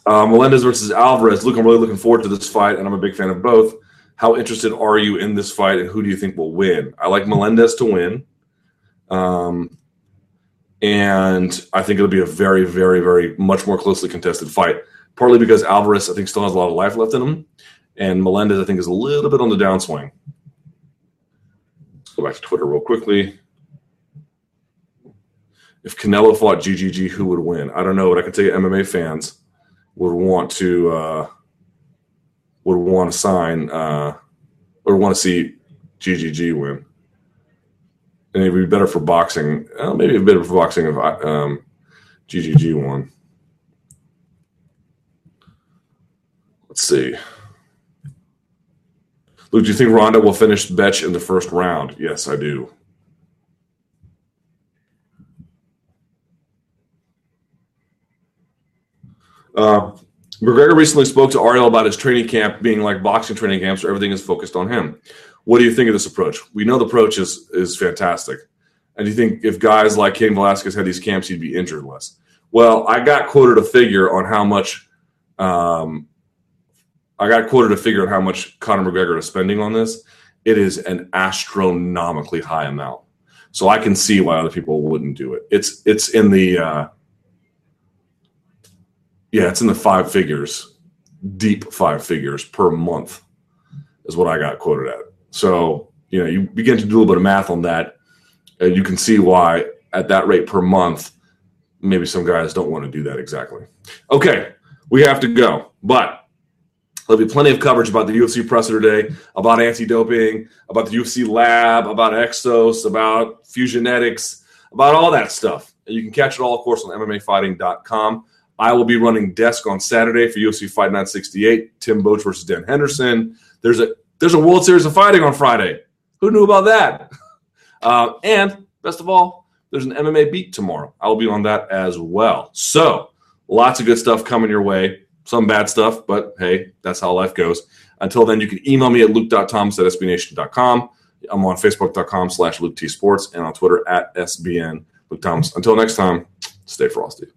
Uh, Melendez versus Alvarez. Look, I'm really looking forward to this fight, and I'm a big fan of both. How interested are you in this fight, and who do you think will win? I like Melendez to win. Um, and I think it'll be a very, very, very much more closely contested fight. Partly because Alvarez, I think, still has a lot of life left in him, and Melendez, I think, is a little bit on the downswing. Go back to Twitter real quickly. If Canelo fought GGG, who would win? I don't know, but I can tell you, MMA fans would want to uh, would want to sign uh, or want to see GGG win and it'd be better for boxing. Uh, maybe a bit of boxing if um, GGG won. Let's see. Luke, do you think Ronda will finish Bethe in the first round? Yes, I do. Uh, McGregor recently spoke to Ariel about his training camp being like boxing training camps where everything is focused on him. What do you think of this approach? We know the approach is is fantastic. And do you think if guys like Cain Velasquez had these camps, he'd be injured less? Well, I got quoted a figure on how much um, I got quoted a figure on how much Conor McGregor is spending on this. It is an astronomically high amount. So I can see why other people wouldn't do it. It's it's in the uh, yeah, it's in the five figures, deep five figures per month, is what I got quoted at. So, you know, you begin to do a little bit of math on that, and you can see why at that rate per month, maybe some guys don't want to do that exactly. Okay, we have to go, but there'll be plenty of coverage about the UFC presser today, about anti-doping, about the UFC lab, about Exos, about Fusionetics, about all that stuff. And you can catch it all, of course, on MMAfighting.com. I will be running desk on Saturday for UFC Fight Night 68, Tim Boetsch versus Dan Henderson. There's a there's a World Series of Fighting on Friday. Who knew about that? [LAUGHS] Uh, and best of all, there's an MMA beat tomorrow. I will be on that as well. So lots of good stuff coming your way. Some bad stuff, but hey, that's how life goes. Until then, you can email me at luke.thomas at sbnation.com. I'm on facebook.com slash luke t sports and on Twitter at sbn luke thomas. Until next time, stay frosty.